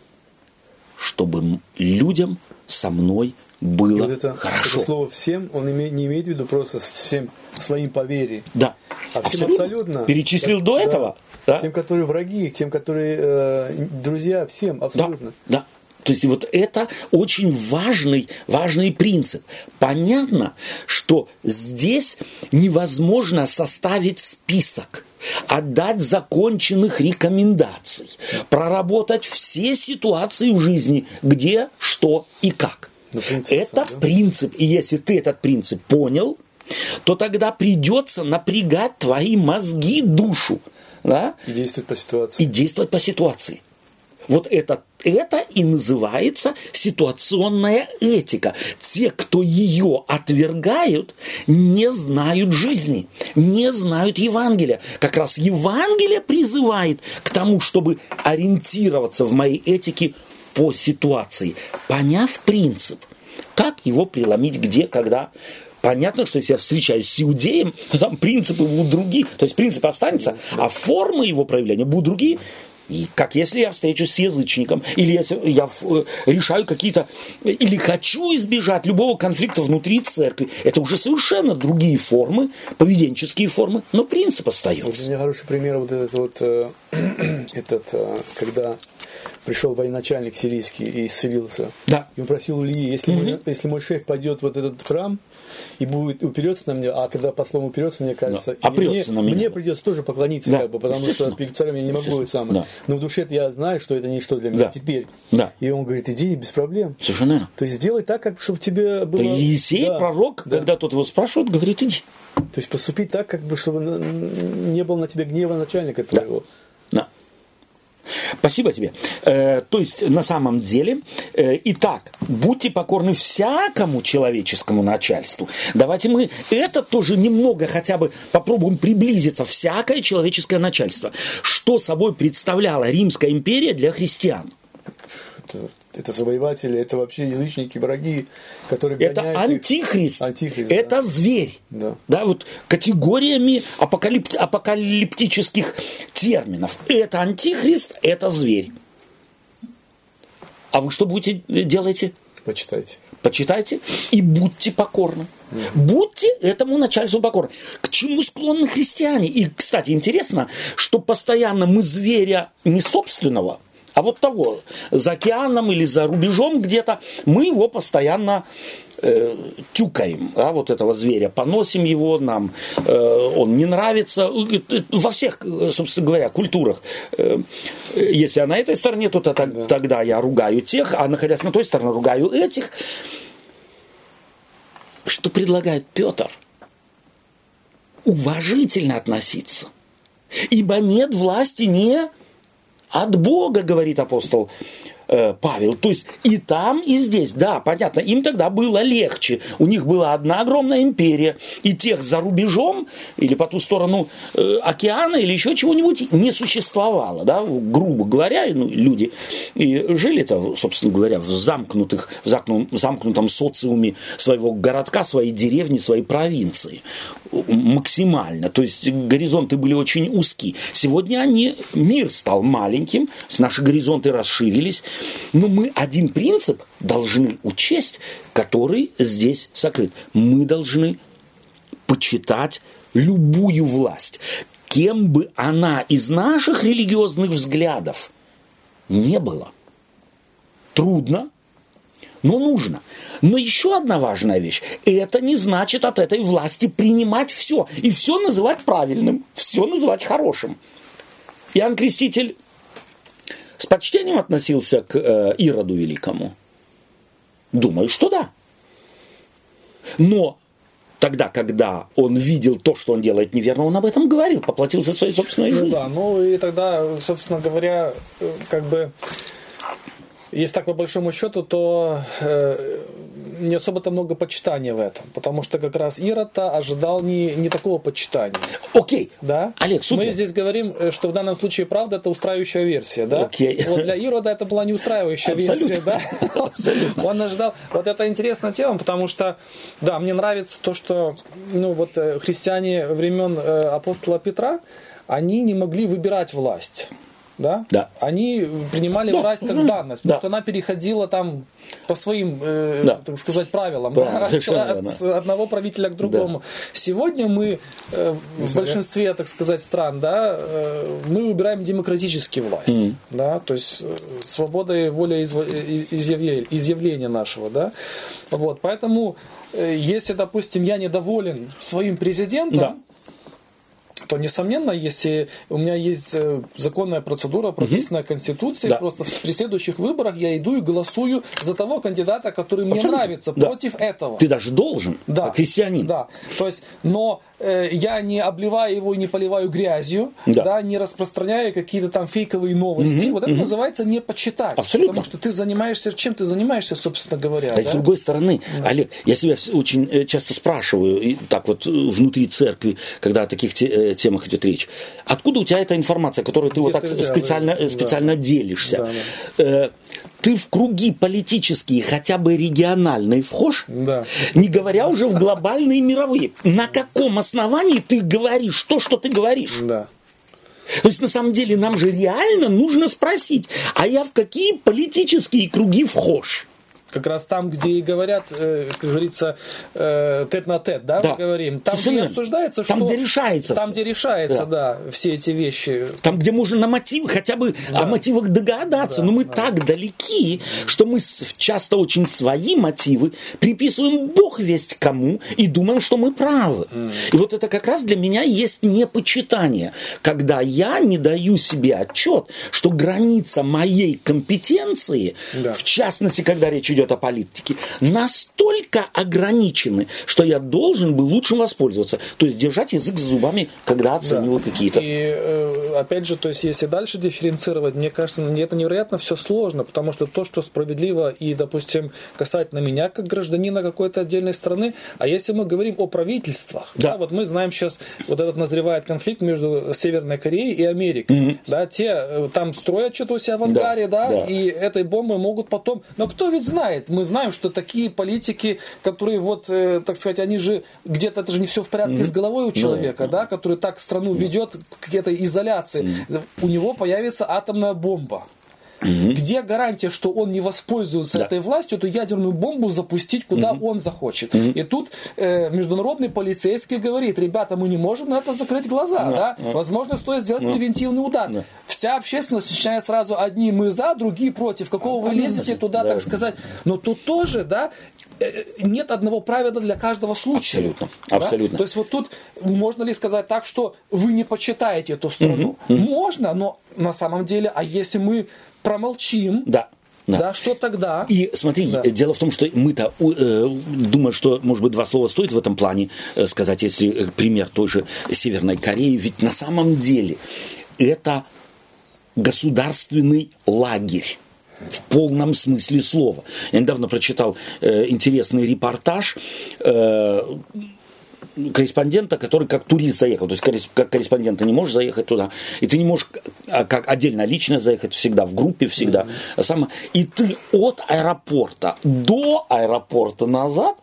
Чтобы людям со мной было вот это, хорошо. Это слово «всем» он име, не имеет в виду просто всем своим по вере. Да. А всем абсолютно. абсолютно Перечислил как, до да, этого. Да. Тем, которые враги, тем, которые э, друзья, всем абсолютно. Да, да. То есть вот это очень важный, важный принцип. Понятно, что здесь невозможно составить список, отдать законченных рекомендаций, проработать все ситуации в жизни, где, что и как. Ну, принцип, это да? принцип. И если ты этот принцип понял, то тогда придется напрягать твои мозги, душу. Да? И действовать по ситуации. И действовать по ситуации. Вот это, это и называется ситуационная этика. Те, кто ее отвергают, не знают жизни, не знают Евангелия. Как раз Евангелие призывает к тому, чтобы ориентироваться в моей этике по ситуации, поняв принцип, как его преломить, где, когда. Понятно, что если я встречаюсь с иудеем, то там принципы будут другие. То есть принцип останется, а формы его проявления будут другие. И как если я встречусь с язычником, или если я э, решаю какие-то, или хочу избежать любого конфликта внутри церкви, это уже совершенно другие формы, поведенческие формы, но принцип остается. Вот у меня хороший пример вот этот вот, э, [CLEARS THROAT] этот, э, когда пришел военачальник сирийский и исцелился. Да. И он просил Ильи, если, угу. мой, если мой шеф пойдет в вот этот храм и будет уперется на меня, а когда послом уперется, мне кажется, да. Мне, на меня. мне придется тоже поклониться, да. как бы, потому что перед царем я не могу сам. Да. Но в душе я знаю, что это ничто для меня да. теперь. Да. И он говорит, иди без проблем. Совершенно верно. То есть сделай так, как чтобы тебе было... Елисей, да. пророк, да. когда тот его спрашивает, говорит, иди. То есть поступить так, как бы, чтобы не было на тебя гнева начальника твоего. Да. Спасибо тебе. Э, то есть, на самом деле, э, итак, будьте покорны всякому человеческому начальству. Давайте мы это тоже немного хотя бы попробуем приблизиться. Всякое человеческое начальство. Что собой представляла Римская империя для христиан? Это, завоеватели, это вообще язычники, враги, которые Это антихрист, антихрист это да. зверь. Да. да, вот категориями апокалипт, апокалиптических терминов. Это антихрист, это зверь. А вы что будете делаете? Почитайте. Почитайте и будьте покорны. Mm. Будьте этому начальству покорны. К чему склонны христиане? И, кстати, интересно, что постоянно мы зверя не собственного, а вот того, за океаном или за рубежом где-то, мы его постоянно э, тюкаем, да, вот этого зверя, поносим его, нам э, он не нравится. Во всех, собственно говоря, культурах. Э, если я на этой стороне, то тогда, да. тогда я ругаю тех, а находясь на той стороне, ругаю этих. Что предлагает Петр? Уважительно относиться. Ибо нет власти не от Бога, говорит апостол э, Павел. То есть и там, и здесь, да, понятно, им тогда было легче. У них была одна огромная империя, и тех за рубежом или по ту сторону э, океана или еще чего-нибудь не существовало, да, грубо говоря, ну, люди и жили-то, собственно говоря, в замкнутых, в замкнутом, социуме своего городка, своей деревни, своей провинции максимально. То есть горизонты были очень узкие. Сегодня они, мир стал маленьким, наши горизонты расширились, но мы один принцип должны учесть, который здесь сокрыт. Мы должны почитать любую власть, кем бы она из наших религиозных взглядов не была. Трудно, но нужно. Но еще одна важная вещь. Это не значит от этой власти принимать все. И все называть правильным, все называть хорошим. Иоанн Креститель с почтением относился к э, Ироду Великому? Думаю, что да. Но тогда, когда он видел то, что он делает неверно, он об этом говорил, поплатился своей собственной жизнью. Ну да, ну и тогда, собственно говоря, э, как бы если так по большому счету, то э, не особо-то много почитания в этом, потому что как раз Ирод-то ожидал не, не такого почитания. Окей. Да? Олег, супер. Мы здесь говорим, э, что в данном случае правда это устраивающая версия, да? Окей. Вот для Ирода это была не устраивающая Абсолютно. версия, да? [LAUGHS] Абсолютно. Он ожидал. Вот это интересная тема, потому что, да, мне нравится то, что, ну вот э, христиане времен э, апостола Петра, они не могли выбирать власть да? Да. Они принимали Да, власть как угу. данность, потому Да. что она переходила там по своим, э, Да. так сказать, правилам, Правильно, да, от, от одного правителя к другому. Сегодня мы э, в большинстве, так сказать, стран, да, э, мы выбираем демократически власть, да, то есть э, свобода и воля изв- и- изъявления, изъявления нашего, да, вот, поэтому э, если, допустим, я недоволен своим президентом, Да. То, несомненно, если у меня есть э, законная процедура, прописанная Конституцией, Да. просто в- при следующих выборах я иду и голосую за того кандидата, который мне Абсолютно. нравится, Да. против этого. Ты даже должен, Да. как христианин. Да. То есть, но я не обливаю его и не поливаю грязью, Да. да. не распространяю какие-то там фейковые новости. вот это называется не почитать. Абсолютно. Потому что ты занимаешься, чем ты занимаешься, собственно говоря. А с да? другой стороны, Олег, я себя очень э, часто спрашиваю, и так вот э, внутри церкви, когда о таких те- э, темах идет речь, откуда у тебя эта информация, которую ты вот Где так ты взял специально, э, специально делишься? Да, Э, Ты в круги политические, хотя бы региональные, вхож? Да. Не говоря уже в глобальные мировые. На каком основании ты говоришь то, что ты говоришь? Да. То есть, на самом деле, нам же реально нужно спросить, а я в какие политические круги вхож? Как раз там, где и говорят, э, как говорится, э, тет на тет, да, Да. мы говорим, там, Совершенно где обсуждается, Там, что... где решается Там, всё. где решается, да. все эти вещи. Там, где можно на мотив, хотя бы о мотивах догадаться, но мы так далеки, что мы часто очень свои мотивы приписываем бог весть кому и думаем, что мы правы. И вот это как раз для меня есть непочитание, когда я не даю себе отчет, что граница моей компетенции, Да. в частности, когда речь идет о политике, настолько ограничены, что я должен бы лучше воспользоваться. То есть держать язык за зубами, когда оцениваю какие-то И э, опять же, то есть если дальше дифференцировать, мне кажется, это невероятно все сложно, потому что то, что справедливо и, допустим, касательно меня как гражданина какой-то отдельной страны, а если мы говорим о правительствах, Да. да, вот мы знаем сейчас, вот этот назревает конфликт между Северной Кореей и Америкой, да, те э, там строят что-то у себя в ангаре, да, да. и этой бомбой могут потом, но кто ведь знает, мы знаем, что такие политики, которые вот, э, так сказать, они же где-то это же не все в порядке с головой у человека, да, который так страну ведет к какой-то изоляции, у него появится атомная бомба. Где гарантия, что он не воспользуется Да. этой властью, эту ядерную бомбу запустить, куда он захочет? И тут э, международный полицейский говорит, ребята, мы не можем на это закрыть глаза, да? Возможно, стоит сделать превентивный удар. Да. Вся общественность начинает сразу одни мы за, другие против. Какого вы лезете туда, Да. так сказать? Но тут тоже, да, э, нет одного правила для каждого случая. Абсолютно, Да? абсолютно. То есть вот тут можно ли сказать так, что вы не почитаете эту страну? Можно, но на самом деле, а если мы промолчим, Да. Да. да, что тогда? И смотри, Да. э, дело в том, что мы-то э, думаю, что, может быть, два слова стоит в этом плане э, сказать, если э, пример той же Северной Кореи, ведь на самом деле это государственный лагерь в полном смысле слова. Я недавно прочитал э, интересный репортаж э, корреспондента, который как турист заехал. То есть как корреспондент ты не можешь заехать туда, и ты не можешь а, как отдельно лично заехать всегда в группе, всегда. Сама- И ты от аэропорта до аэропорта назад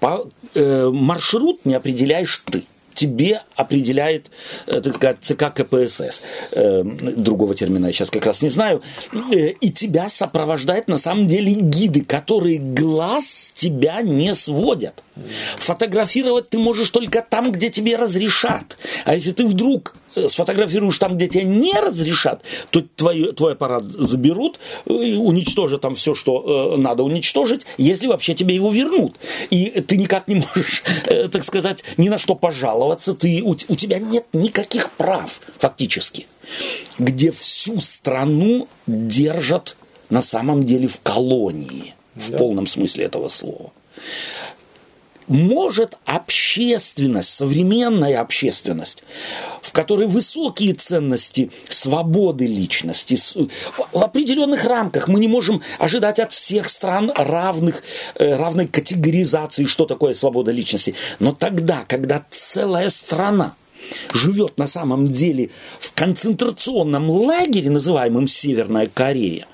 по- э, маршрут не определяешь ты. Тебе определяет, э, так сказать, ЦК КПСС. Э, другого термина я сейчас как раз не знаю. Э, и тебя сопровождают на самом деле гиды, которые глаз тебя не сводят. Фотографировать ты можешь только там, где тебе разрешат. А если ты вдруг сфотографируешь там, где тебе не разрешат, то твой, твой аппарат заберут э, и уничтожат там все, что э, надо уничтожить, если вообще тебе его вернут. И ты никак не можешь, э, так сказать, ни на что пожаловаться. Ты, у, у тебя нет никаких прав фактически. Где всю страну держат на самом деле в колонии. В полном смысле этого слова может общественность, современная общественность, в которой высокие ценности свободы личности, в определенных рамках мы не можем ожидать от всех стран равных, э, равной категоризации, что такое свобода личности. Но тогда, когда целая страна живет на самом деле в концентрационном лагере, называемом Северная Корея,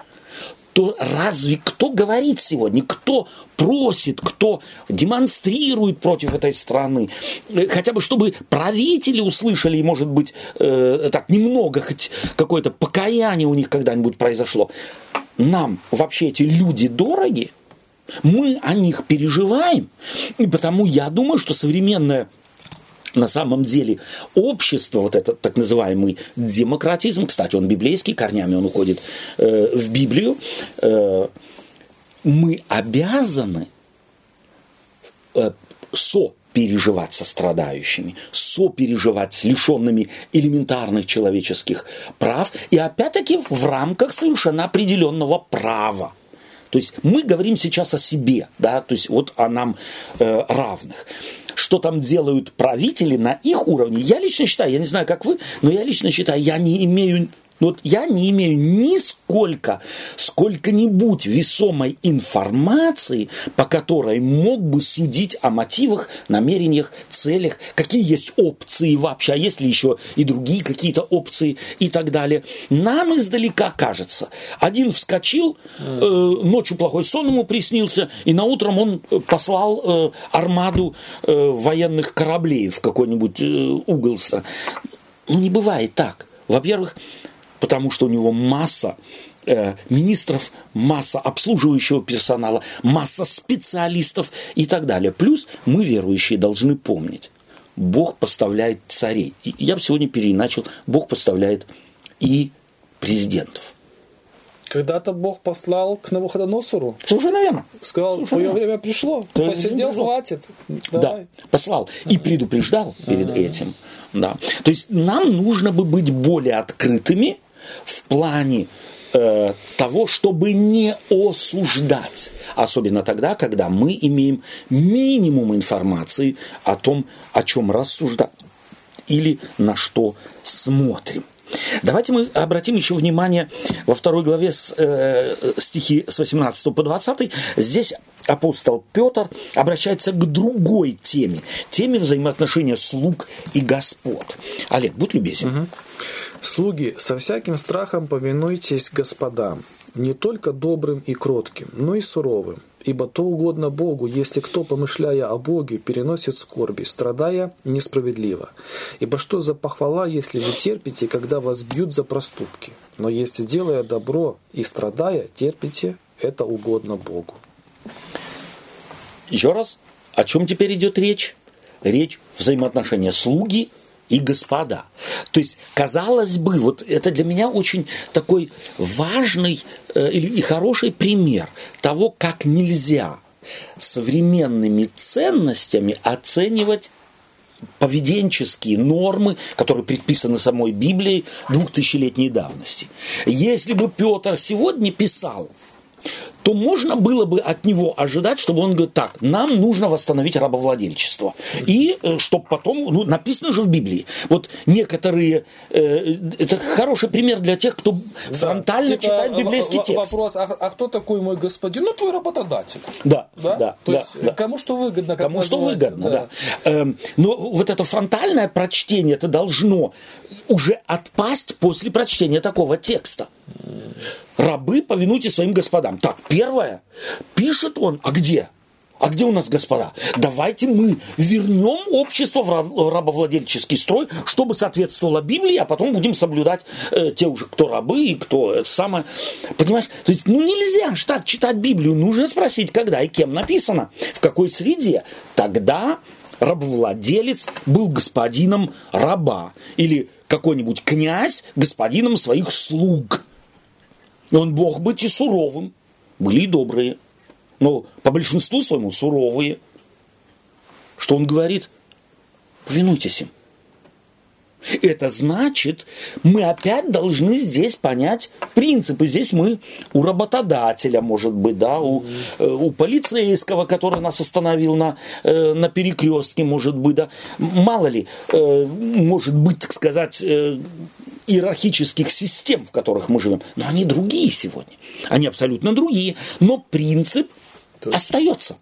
то разве кто говорит сегодня, кто просит, кто демонстрирует против этой страны, Э, хотя бы чтобы правители услышали, и, может быть, э, так немного, хоть какое-то покаяние у них когда-нибудь произошло. Нам вообще эти люди дороги, мы о них переживаем, и потому я думаю, что современная на самом деле общество, вот этот так называемый демократизм, кстати, он библейский, корнями он уходит э, в Библию, э, мы обязаны э, сопереживать со страдающими, сопереживать с лишенными элементарных человеческих прав, и опять-таки в рамках совершенно определенного права. То есть мы говорим сейчас о себе, да, то есть вот о нам э, равных. Что там делают правители на их уровне, я лично считаю, я не знаю, как вы, но я лично считаю, я не имею вот я не имею нисколько, сколько-нибудь весомой информации, по которой мог бы судить о мотивах, намерениях, целях, какие есть опции вообще, а есть ли еще и другие какие-то опции и так далее. Нам издалека кажется, один вскочил, э, ночью плохой сон ему приснился, и на утром он послал э, армаду э, военных кораблей в какой-нибудь э, угол. Ну, не бывает так. Во-первых, потому что у него масса э, министров, масса обслуживающего персонала, масса специалистов и так далее. Плюс мы, верующие, должны помнить, Бог поставляет царей. И я бы сегодня переиначил, Бог поставляет и президентов. Когда-то Бог послал к Навуходоносору. Совершенно верно. Сказал, Совершенно твое время пришло. Твое Посидел, пришло. хватит. Да, Давай. послал. И предупреждал перед этим. Да. То есть нам нужно бы быть более открытыми в плане э, того, чтобы не осуждать. Особенно тогда, когда мы имеем минимум информации о том, о чем рассуждаем или на что смотрим. Давайте мы обратим еще внимание во второй главе с, э, стихи с 18 по 20. Здесь апостол Петр обращается к другой теме, теме взаимоотношения слуг и господ. Олег, будь любезен. Слуги, со всяким страхом повинуйтесь господам, не только добрым и кротким, но и суровым. Ибо то угодно Богу, если кто, помышляя о Боге, переносит скорби, страдая несправедливо. Ибо что за похвала, если вы терпите, когда вас бьют за проступки? Но если, делая добро и страдая, терпите, это угодно Богу. Еще раз, о чем теперь идет речь? Речь взаимоотношения слуги и господа. То есть, казалось бы, вот это для меня очень такой важный э, и хороший пример того, как нельзя современными ценностями оценивать поведенческие нормы, которые предписаны самой Библией двухтысячелетней давности. Если бы Петр сегодня писал, то можно было бы от него ожидать, чтобы он говорит, так, нам нужно восстановить рабовладельчество. И чтобы потом, ну, написано же в Библии, вот некоторые, э, это хороший пример для тех, кто фронтально Типа, читает библейский в- текст. Вопрос, а, а кто такой мой господин? Ну, твой работодатель. Да, Да? да, То да, есть, да. кому что выгодно, Кому что выгодно, да. Эм, но вот это фронтальное прочтение, это должно уже отпасть после прочтения такого текста. Рабы, повинуйтесь своим господам. Так, первое, пишет он, а где? А где у нас господа? Давайте мы вернем общество в ра- рабовладельческий строй, чтобы соответствовало Библии, а потом будем соблюдать э, те уже, кто рабы и кто это самое. Понимаешь? То есть, ну нельзя ж так читать Библию. Нужно спросить, когда и кем написано, в какой среде. Тогда рабовладелец был господином раба. Или какой-нибудь князь господином своих слуг. Он мог быть и суровым. Были и добрые. Но по большинству своему суровые. Что он говорит? Повинуйтесь им. Это значит, мы опять должны здесь понять принципы. Здесь мы у работодателя, может быть, да, у, э, у полицейского, который нас остановил на, э, на перекрестке, может быть, да. Мало ли, э, может быть, так сказать, иерархических систем, в которых мы живем. Но они другие сегодня. Они абсолютно другие. Но принцип остается.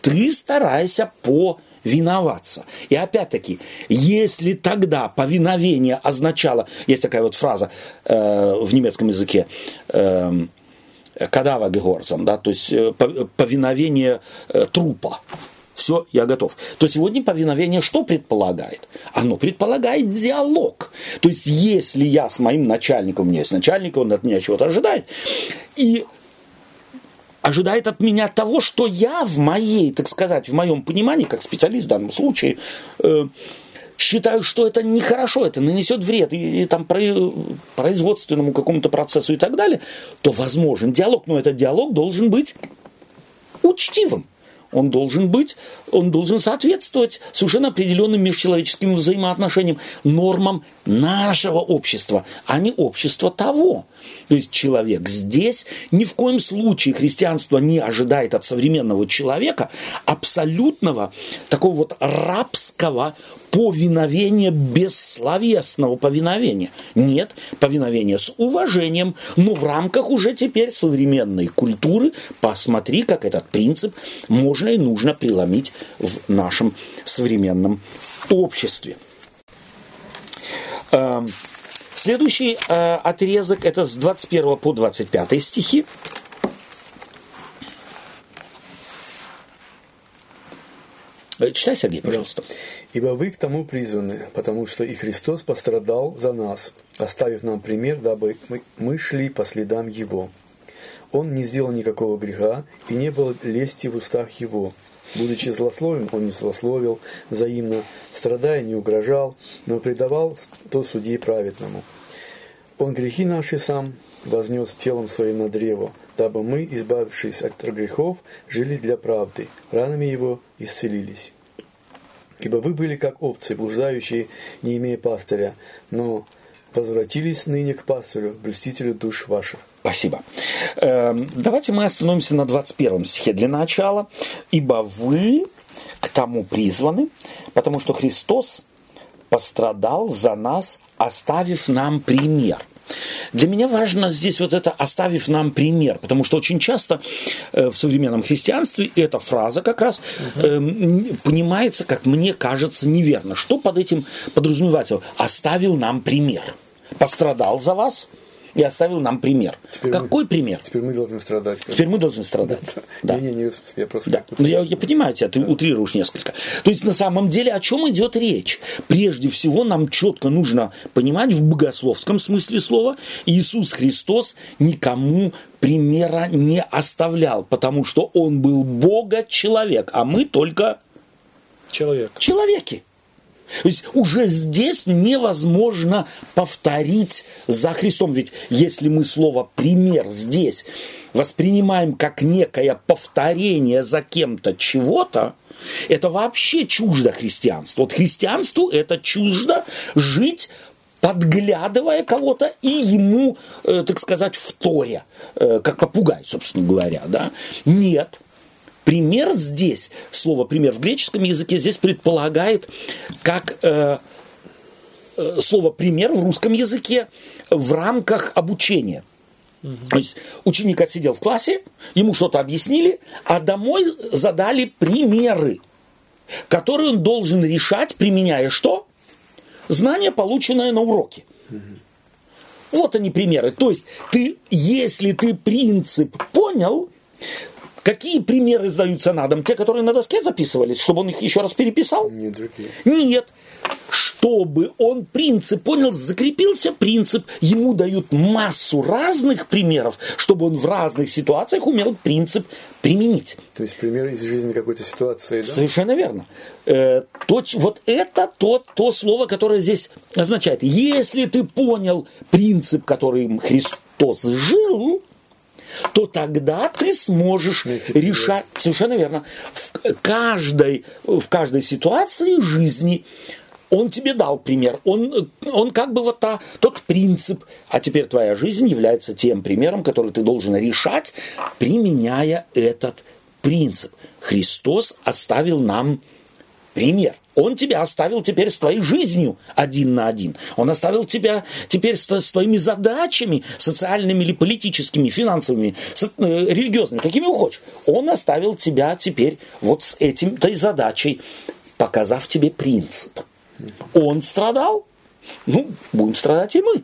Ты старайся повиноваться. И опять-таки, если тогда повиновение означало, есть такая вот фраза э, в немецком языке, э, кадава гегорцам, да, то есть э, по- повиновение э, трупа. Все, я готов. То сегодня повиновение что предполагает? Оно предполагает диалог. То есть, если я с моим начальником, у меня есть начальник, он от меня чего-то ожидает, и ожидает от меня того, что я в моей, так сказать, в моем понимании, как специалист в данном случае, э, считаю, что это нехорошо, это нанесет вред и, и там про- производственному какому-то процессу и так далее, то возможен диалог, но этот диалог должен быть учтивым. Он должен быть, он должен соответствовать совершенно определенным межчеловеческим взаимоотношениям, нормам нашего общества, а не общества того. То есть человек здесь ни в коем случае христианство не ожидает от современного человека абсолютного такого вот рабского повиновения, бессловесного повиновения. Нет, повиновение с уважением, но в рамках уже теперь современной культуры. Посмотри, как этот принцип можно и нужно преломить в нашем современном обществе. Следующий э, отрезок это с 21 по 25 стихи. Э, читай, Сергей, пожалуйста. «Ибо вы к тому призваны, потому что и Христос пострадал за нас, оставив нам пример, дабы мы шли по следам Его. Он не сделал никакого греха, и не было лести в устах Его. Будучи злословен, он не злословил взаимно, страдая, не угрожал, но предавал то судье праведному. Он грехи наши сам вознес телом своим на древо, дабы мы, избавившись от грехов, жили для правды, ранами его исцелились. Ибо вы были как овцы, блуждающие, не имея пастыря, но возвратились ныне к пастырю, блюстителю душ ваших. Спасибо. Эм, давайте мы остановимся на 21 стихе для начала. «Ибо вы к тому призваны, потому что Христос пострадал за нас, оставив нам пример». Для меня важно здесь вот это оставив нам пример, потому что очень часто э, в современном христианстве эта фраза как раз э, понимается, как мне кажется, неверно. Что под этим подразумевается? Оставил нам пример. Пострадал за вас – и оставил нам пример. Теперь Какой мы, пример? Теперь мы должны страдать. Теперь мы должны страдать. Да. Не, не, не, я просто... Да. Ну, я, я понимаю тебя, ты да. утрируешь несколько. То есть, на самом деле, о чем идет речь? Прежде всего, нам четко нужно понимать в богословском смысле слова, Иисус Христос никому примера не оставлял, потому что Он был Бога-человек, а мы только... Человек. Человеки. То есть уже здесь невозможно повторить за Христом. Ведь если мы слово «пример» здесь воспринимаем как некое повторение за кем-то чего-то, это вообще чуждо христианству. Вот христианству это чуждо жить подглядывая кого-то и ему, э, так сказать, вторя, э, как попугай, собственно говоря, да. Нет, Пример здесь, слово пример в греческом языке здесь предполагает как э, э, слово пример в русском языке в рамках обучения. Угу. То есть ученик отсидел в классе, ему что-то объяснили, а домой задали примеры, которые он должен решать, применяя что? Знания, полученные на уроке. Угу. Вот они примеры. То есть ты, если ты принцип понял, Какие примеры сдаются на дом? Те, которые на доске записывались, чтобы он их еще раз переписал? Нет, другие. Нет. Чтобы он принцип понял, закрепился принцип, ему дают массу разных примеров, чтобы он в разных ситуациях умел принцип применить. То есть пример из жизни какой-то ситуации, да? Совершенно верно. Э, то, вот это то, то слово, которое здесь означает. Если ты понял принцип, которым Христос жил, то тогда ты сможешь Найти решать, пример. совершенно верно, в каждой, в каждой ситуации жизни он тебе дал пример. Он, он как бы вот та, тот принцип. А теперь твоя жизнь является тем примером, который ты должен решать, применяя этот принцип. Христос оставил нам пример. Он тебя оставил теперь с твоей жизнью один на один. Он оставил тебя теперь с, твоими задачами социальными или политическими, финансовыми, э, религиозными, какими хочешь. Он оставил тебя теперь вот с этим, этой задачей, показав тебе принцип. Он страдал, ну, будем страдать и мы.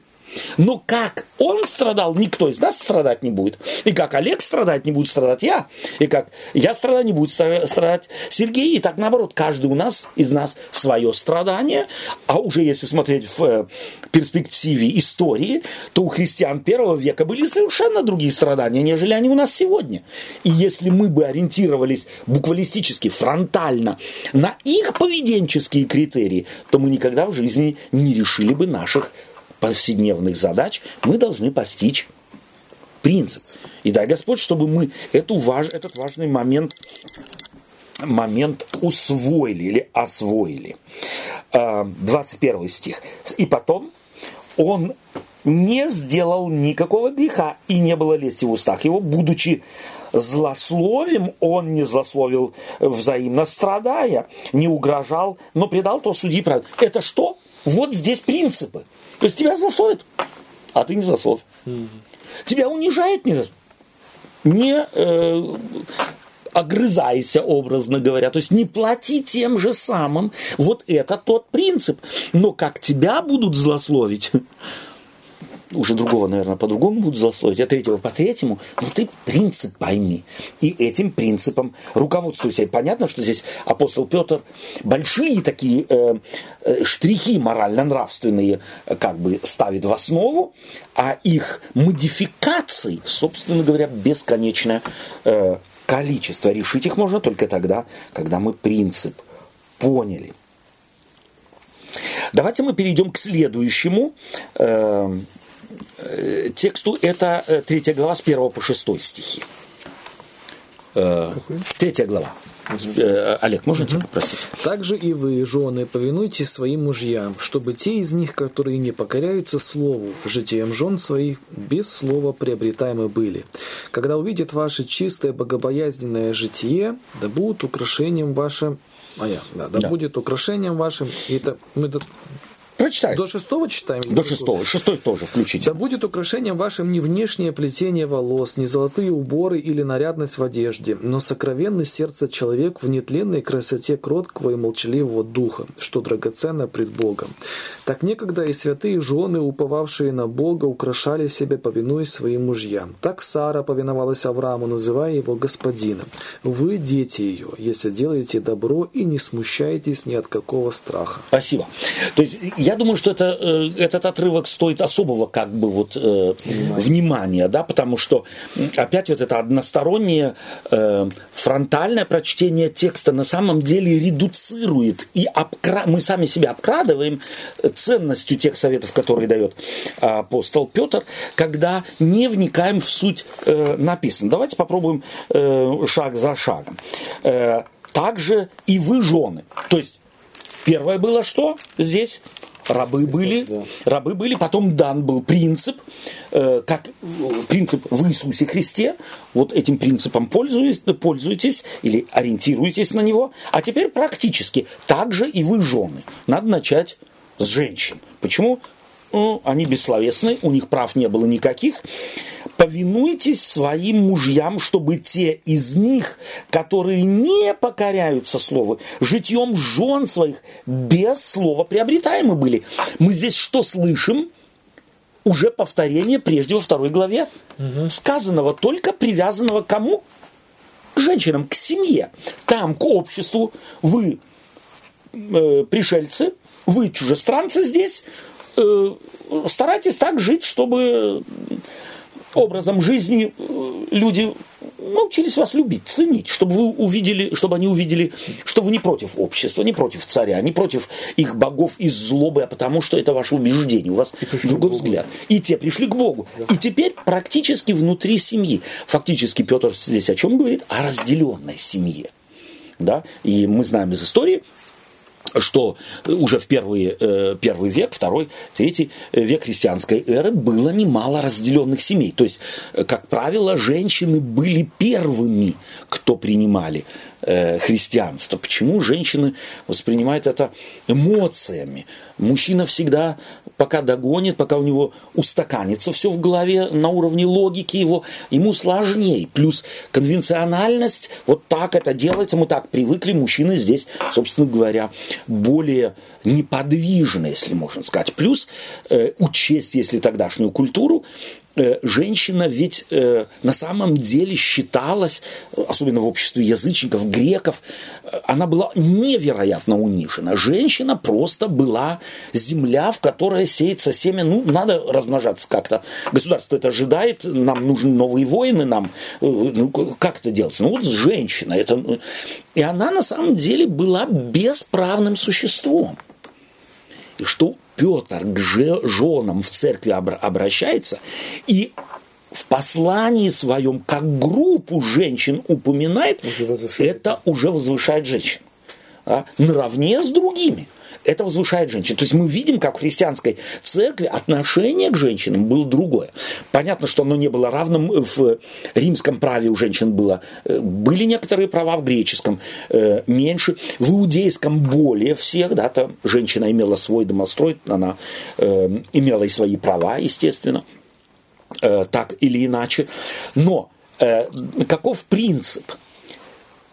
Но как он страдал, никто из нас страдать не будет. И как Олег страдать не будет страдать я. И как я страдать не будет страдать Сергей. И так наоборот, каждый у нас из нас свое страдание. А уже если смотреть в э, перспективе истории, то у христиан первого века были совершенно другие страдания, нежели они у нас сегодня. И если мы бы ориентировались буквалистически, фронтально на их поведенческие критерии, то мы никогда в жизни не решили бы наших повседневных задач, мы должны постичь принцип. И дай Господь, чтобы мы эту важ, этот важный момент, момент усвоили или освоили. 21 а, стих. И потом он не сделал никакого греха, и не было лести в устах его, будучи злословим, он не злословил взаимно страдая, не угрожал, но предал то судьи правду. Это что? Вот здесь принципы. То есть тебя злословят, а ты не. Mm-hmm. Тебя унижает не, не э, огрызайся, образно говоря. То есть не плати тем же самым. Вот это тот принцип. Но как тебя будут злословить, [LAUGHS] уже другого, наверное, по-другому будут злословить, а третьего по третьему, но ты принцип пойми. И этим принципом руководствуйся. И понятно, что здесь апостол Петр большие такие э, э, штрихи морально-нравственные э, как бы ставит в основу, а их модификаций, собственно говоря, бесконечное э, количество. Решить их можно только тогда, когда мы принцип поняли. Давайте мы перейдем к следующему э тексту. Это э, третья глава с 1 по 6 стихи. Э, третья глава. Э, Олег, можно угу. тебя попросить? Также и вы, жены, повинуйтесь своим мужьям, чтобы те из них, которые не покоряются слову, житием жен своих без слова приобретаемы были. Когда увидят ваше чистое богобоязненное житие, да будут украшением вашим а я, да, да, да. будет украшением вашим. И это мы Прочитай. До шестого читаем? До шестого. Шестой тоже включите. Да будет украшением вашим не внешнее плетение волос, не золотые уборы или нарядность в одежде, но сокровенный сердце человек в нетленной красоте кроткого и молчаливого духа, что драгоценно пред Богом. Так некогда и святые жены, уповавшие на Бога, украшали себя, повинуясь своим мужьям. Так Сара повиновалась Аврааму, называя его господином. Вы дети ее, если делаете добро и не смущаетесь ни от какого страха. Спасибо. То есть я думаю, что это, э, этот отрывок стоит особого как бы вот э, внимания. да, потому что опять вот это одностороннее э, фронтальное прочтение текста на самом деле редуцирует и обкра... мы сами себя обкрадываем ценностью тех советов, которые дает апостол Петр, когда не вникаем в суть э, написано. Давайте попробуем э, шаг за шагом. Э, также и вы жены. То есть Первое было что здесь? Рабы были, да. рабы были, потом дан был принцип, э, как принцип в Иисусе Христе, вот этим принципом пользуетесь, пользуетесь или ориентируетесь на него, а теперь практически так же и вы жены. Надо начать с женщин. Почему? Ну, они бессловесны, у них прав не было никаких. Повинуйтесь своим мужьям, чтобы те из них, которые не покоряются слову, житьем жен своих без слова приобретаемы были. Мы здесь что слышим? Уже повторение прежде во второй главе. Угу. Сказанного, только привязанного к кому? К женщинам, к семье. Там, к обществу. Вы э, пришельцы, вы чужестранцы здесь, Э, старайтесь так жить, чтобы образом жизни э, люди научились вас любить, ценить, чтобы вы увидели, чтобы они увидели, что вы не против общества, не против царя, не против их богов из злобы, а потому что это ваше убеждение, у вас другой взгляд. И те пришли к Богу. И теперь практически внутри семьи. Фактически Петр здесь о чем говорит? О разделенной семье. Да? И мы знаем из истории, что уже в первый, э, первый век, второй, третий век христианской эры было немало разделенных семей. То есть, э, как правило, женщины были первыми, кто принимали Э, христианства. Почему женщины воспринимают это эмоциями? Мужчина всегда, пока догонит, пока у него устаканится все в голове на уровне логики его, ему сложнее. Плюс конвенциональность, вот так это делается, мы так привыкли, мужчины здесь, собственно говоря, более неподвижны, если можно сказать. Плюс э, учесть, если тогдашнюю культуру, женщина ведь э, на самом деле считалась, особенно в обществе язычников, греков, э, она была невероятно унижена. Женщина просто была земля, в которой сеется семя. Ну, надо размножаться как-то. Государство это ожидает, нам нужны новые воины, нам ну, как это делается? Ну, вот женщина. Это... И она на самом деле была бесправным существом. И что Петр к женам в церкви обращается и в послании своем как группу женщин упоминает, уже это уже возвышает женщин. А, наравне с другими это возвышает женщин. То есть мы видим, как в христианской церкви отношение к женщинам было другое. Понятно, что оно не было равным в римском праве у женщин было. Э, были некоторые права в греческом, э, меньше. В иудейском более всех, да, там женщина имела свой домострой, она э, имела и свои права, естественно, так или иначе. Но каков принцип?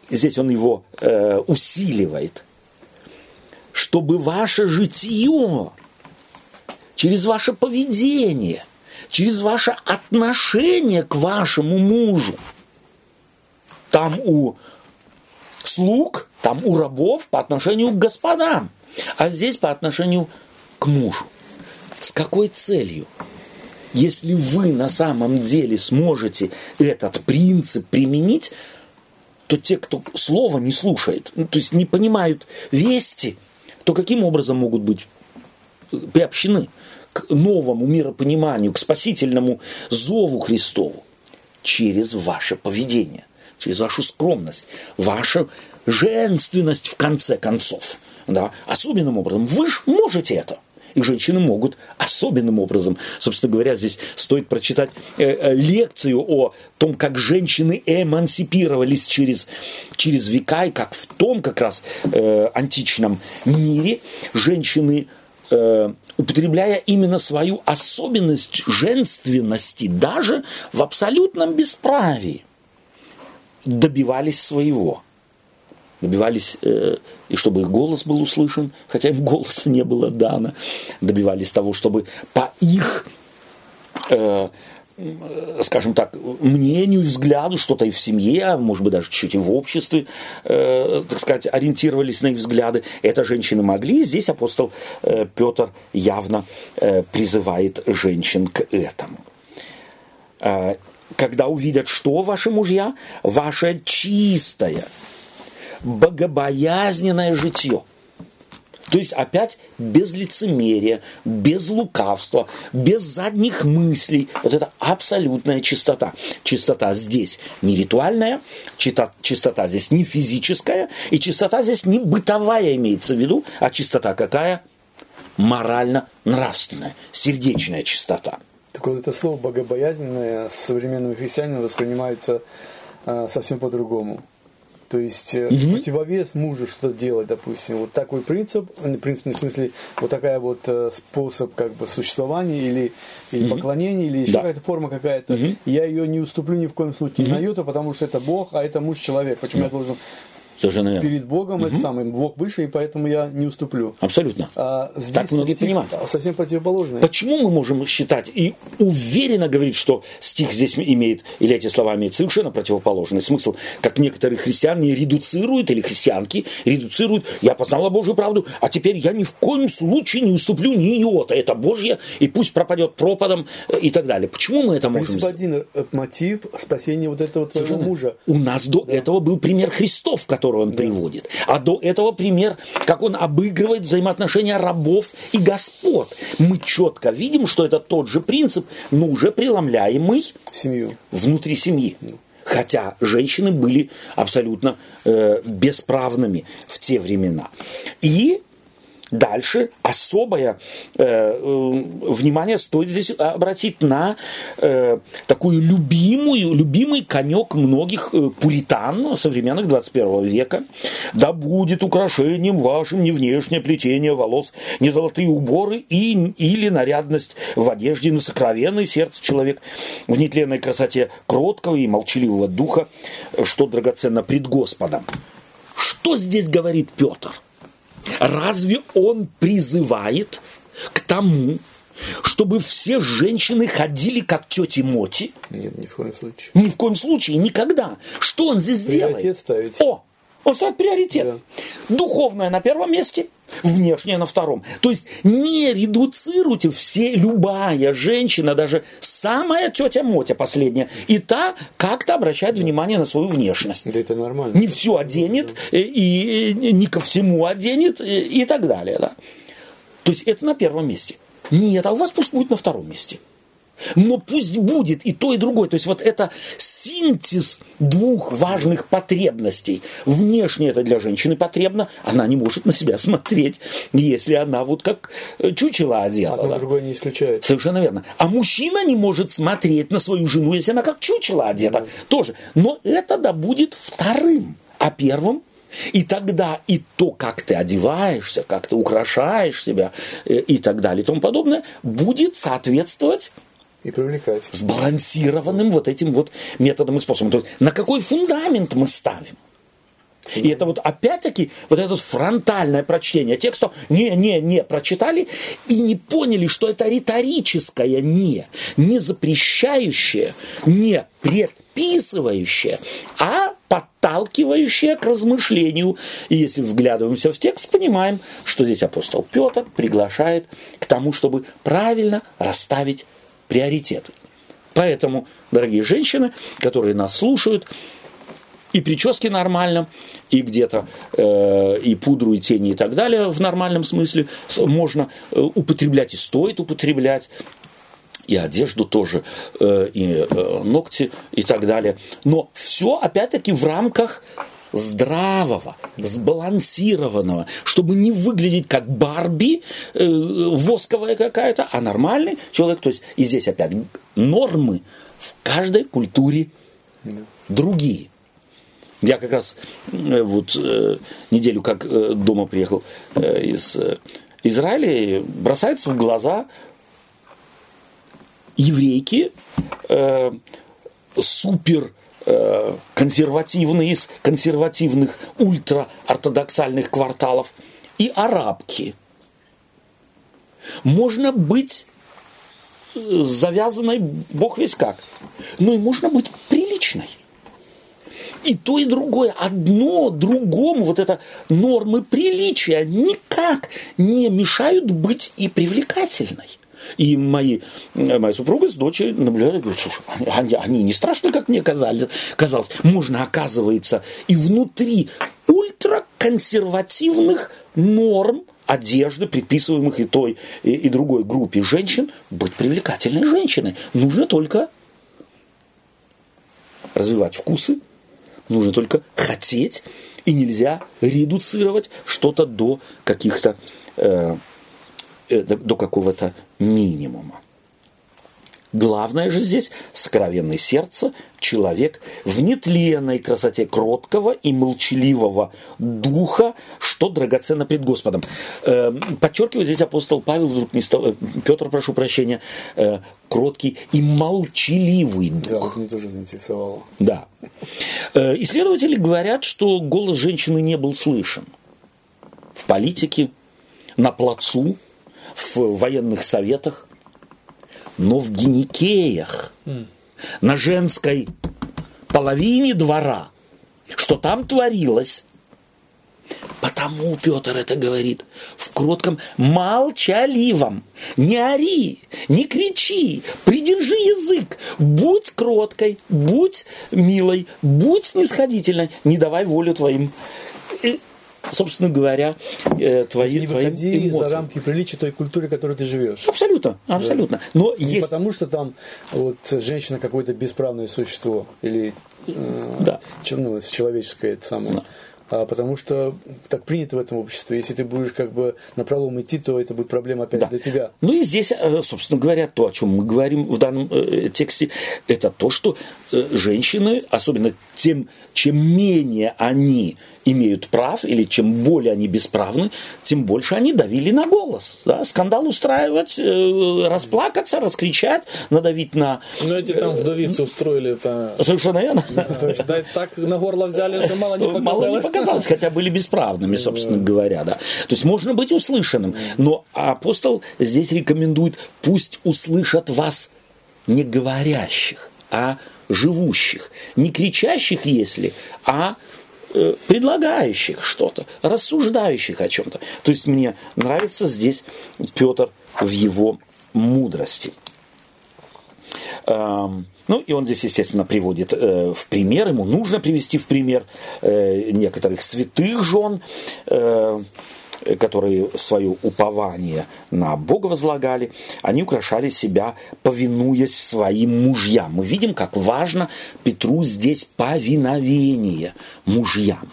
Здесь он его усиливает чтобы ваше житие через ваше поведение, через ваше отношение к вашему мужу. Там у слуг, там у рабов по отношению к господам, а здесь по отношению к мужу. С какой целью? Если вы на самом деле сможете этот принцип применить, то те, кто слова не слушает, ну, то есть не понимают вести, то каким образом могут быть приобщены к новому миропониманию, к спасительному зову Христову? Через ваше поведение, через вашу скромность, вашу женственность в конце концов. Да? Особенным образом. Вы же можете это и женщины могут особенным образом. Собственно говоря, здесь стоит прочитать э, э, лекцию о том, как женщины эмансипировались через, через века, и как в том как раз э, античном мире женщины употребляя именно свою особенность женственности, даже в абсолютном бесправии, добивались своего добивались, э, и чтобы их голос был услышан, хотя им голоса не было дано, добивались того, чтобы по их, э, скажем так, мнению, взгляду, что-то и в семье, а может быть даже чуть-чуть и в обществе, э, так сказать, ориентировались на их взгляды. Это женщины могли, здесь апостол э, Петр явно э, призывает женщин к этому. Э, когда увидят, что ваши мужья, ваше чистое, богобоязненное житье. То есть опять без лицемерия, без лукавства, без задних мыслей. Вот это абсолютная чистота. Чистота здесь не ритуальная, чистота здесь не физическая, и чистота здесь не бытовая имеется в виду, а чистота какая? Морально-нравственная, сердечная чистота. Так вот это слово богобоязненное с современными христианами воспринимается э, совсем по-другому. То есть угу. противовес мужу что делать, допустим. Вот такой принцип, принцип в смысле, вот такая вот э, способ как бы существования или, или угу. поклонения, или еще да. какая-то форма какая-то. Угу. Я ее не уступлю ни в коем случае угу. на йоту, потому что это Бог, а это муж человек. Почему да. я должен Совершенно верно. Перед Богом угу. это самый Бог выше, и поэтому я не уступлю. Абсолютно. А здесь так многие стих понимают. Совсем противоположный. Почему мы можем считать и уверенно говорить, что стих здесь имеет, или эти слова имеют совершенно противоположный смысл, как некоторые христиане редуцируют, или христианки редуцируют, я познала Божью правду, а теперь я ни в коем случае не уступлю ни иота, это Божье, и пусть пропадет пропадом э, и так далее. Почему мы это можем сделать? один э, мотив спасения вот этого твоего Совершенно. мужа. У нас до да. этого был пример Христов, который который он да. приводит. А до этого пример, как он обыгрывает взаимоотношения рабов и господ. Мы четко видим, что это тот же принцип, но уже преломляемый Семью. внутри семьи. Хотя женщины были абсолютно э, бесправными в те времена. И Дальше особое э, э, внимание стоит здесь обратить на э, такую любимую, любимый конек многих э, пуритан современных 21 века. Да будет украшением вашим не внешнее плетение волос, не золотые уборы и, или нарядность в одежде, но сокровенный сердце человек в нетленной красоте кроткого и молчаливого духа, что драгоценно пред Господом. Что здесь говорит Петр? Разве он призывает к тому, чтобы все женщины ходили как тети Моти? Нет, ни в коем случае. Ни в коем случае, никогда. Что он здесь Приоритет делает? ставить. О, он ставит приоритет. Да. Духовное на первом месте, внешнее на втором. То есть не редуцируйте все, любая женщина, даже самая тетя Мотя последняя, и та как-то обращает внимание на свою внешность. Да это нормально. Не все оденет, и, и, и не ко всему оденет, и, и так далее. Да? То есть это на первом месте. Нет, а у вас пусть будет на втором месте. Но пусть будет и то, и другое. То есть вот это синтез двух важных потребностей. Внешне это для женщины потребно, она не может на себя смотреть, если она вот как э, чучело одета. Одно да. другое не исключает. Совершенно верно. А мужчина не может смотреть на свою жену, если она как чучело одета. Да. Тоже. Но это да будет вторым. А первым и тогда и то, как ты одеваешься, как ты украшаешь себя э, и так далее и тому подобное, будет соответствовать и привлекать. Сбалансированным вот этим вот методом и способом. То есть на какой фундамент мы ставим? И это вот опять-таки вот это фронтальное прочтение текста, не-не-не, прочитали и не поняли, что это риторическое «не», не запрещающее, не предписывающее, а подталкивающее к размышлению. И если вглядываемся в текст, понимаем, что здесь апостол Петр приглашает к тому, чтобы правильно расставить приоритеты. Поэтому, дорогие женщины, которые нас слушают, и прически нормально, и где-то э, и пудру, и тени, и так далее в нормальном смысле можно э, употреблять и стоит употреблять и одежду тоже, э, и э, ногти и так далее. Но все опять-таки в рамках здравого, сбалансированного, чтобы не выглядеть как Барби э, восковая какая-то, а нормальный человек. То есть и здесь опять нормы в каждой культуре другие. Я как раз э, вот э, неделю как э, дома приехал из Израиля, бросается в глаза еврейки, супер консервативные из консервативных ультраортодоксальных кварталов и арабки. Можно быть завязанной бог весь как, но и можно быть приличной. И то, и другое. Одно другому, вот это нормы приличия никак не мешают быть и привлекательной. И мои, моя супруга с дочерью наблюдали, говорят, слушай, они, они не страшно, как мне казалось. казалось. Можно, оказывается, и внутри ультраконсервативных норм одежды, предписываемых и той, и, и другой группе женщин, быть привлекательной женщиной. Нужно только развивать вкусы, нужно только хотеть, и нельзя редуцировать что-то до каких-то э, э, до какого-то минимума. Главное же здесь сокровенное сердце, человек в нетленной красоте кроткого и молчаливого духа, что драгоценно пред Господом. Э, подчеркивает здесь апостол Павел, вдруг не стал, э, Петр, прошу прощения, э, кроткий и молчаливый дух. Да, это меня тоже заинтересовало. Да. Э, исследователи говорят, что голос женщины не был слышен в политике, на плацу, в военных советах, но в геникеях, на женской половине двора, что там творилось, Потому Петр это говорит в кротком, молчаливом. Не ори, не кричи, придержи язык. Будь кроткой, будь милой, будь снисходительной, не давай волю твоим собственно говоря, э, твои, не твои эмоции. за рамки приличия той культуры, в которой ты живешь. Абсолютно, абсолютно. Но Не есть... потому, что там вот женщина какое-то бесправное существо или э, Да. ну, человеческое это самое. Да. А потому что так принято в этом обществе. Если ты будешь как бы на пролом идти, то это будет проблема опять Да. для тебя. Ну и здесь, э, собственно говоря, то, о чем мы говорим в данном э, тексте, это то, что э, женщины, особенно тем, чем менее они имеют прав, или чем более они бесправны, тем больше они давили на голос. Да? Скандал устраивать, э, расплакаться, раскричать, надавить на... Ну, эти там вдовицы устроили это. Совершенно верно. Да, так на горло взяли, что мало не Что мало не показалось. показалось, хотя были бесправными, собственно говоря, да. То есть можно быть услышанным, но апостол здесь рекомендует, пусть услышат вас не говорящих, а живущих, не кричащих, если, а э, предлагающих что-то, рассуждающих о чем-то. То есть мне нравится здесь Петр в его мудрости. Эм, Ну, и он здесь, естественно, приводит э, в пример, ему нужно привести в пример э, некоторых святых жен, э, которые свое упование на Бога возлагали, они украшали себя, повинуясь своим мужьям. Мы видим, как важно Петру здесь повиновение мужьям.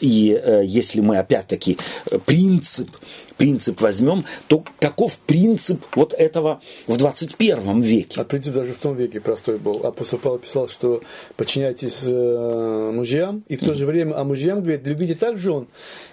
И э, если мы опять-таки э, принцип, принцип возьмем, то каков принцип вот этого в 21 веке? А принцип даже в том веке простой был. Апостол Павел писал, что подчиняйтесь э, мужьям, и в то же время, а мужьям говорит, любите так жен,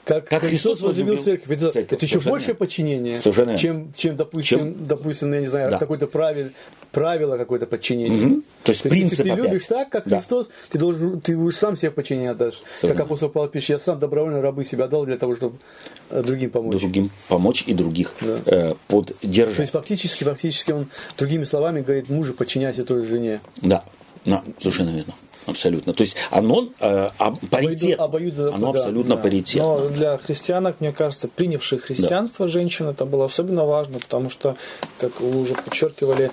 как, Как Христос Христос возлюбил церковь. Это, церковь. это еще большее подчинение, Совершенно чем, чем, допустим, Чем- допустим, я не знаю, Да. какое-то правило, правило какое-то подчинение. Мгм. То есть принцип если ты опять. любишь так, как Да. Христос, ты должен, ты будешь сам себе подчинение отдашь. Совершенно. Как апостол Павел пишет, я сам добровольно рабы себя дал для того, чтобы э, другим помочь. Другим помочь и других Да. э, поддержать. То есть фактически, фактически он другими словами говорит мужу, подчиняйся той жене. Да, да, совершенно верно. Абсолютно. То есть оно э, об- паритет, обоюдо- оно да, абсолютно да. паритетно. Но для христианок, мне кажется, принявших христианство женщин, это было особенно важно, потому что, как вы уже подчеркивали,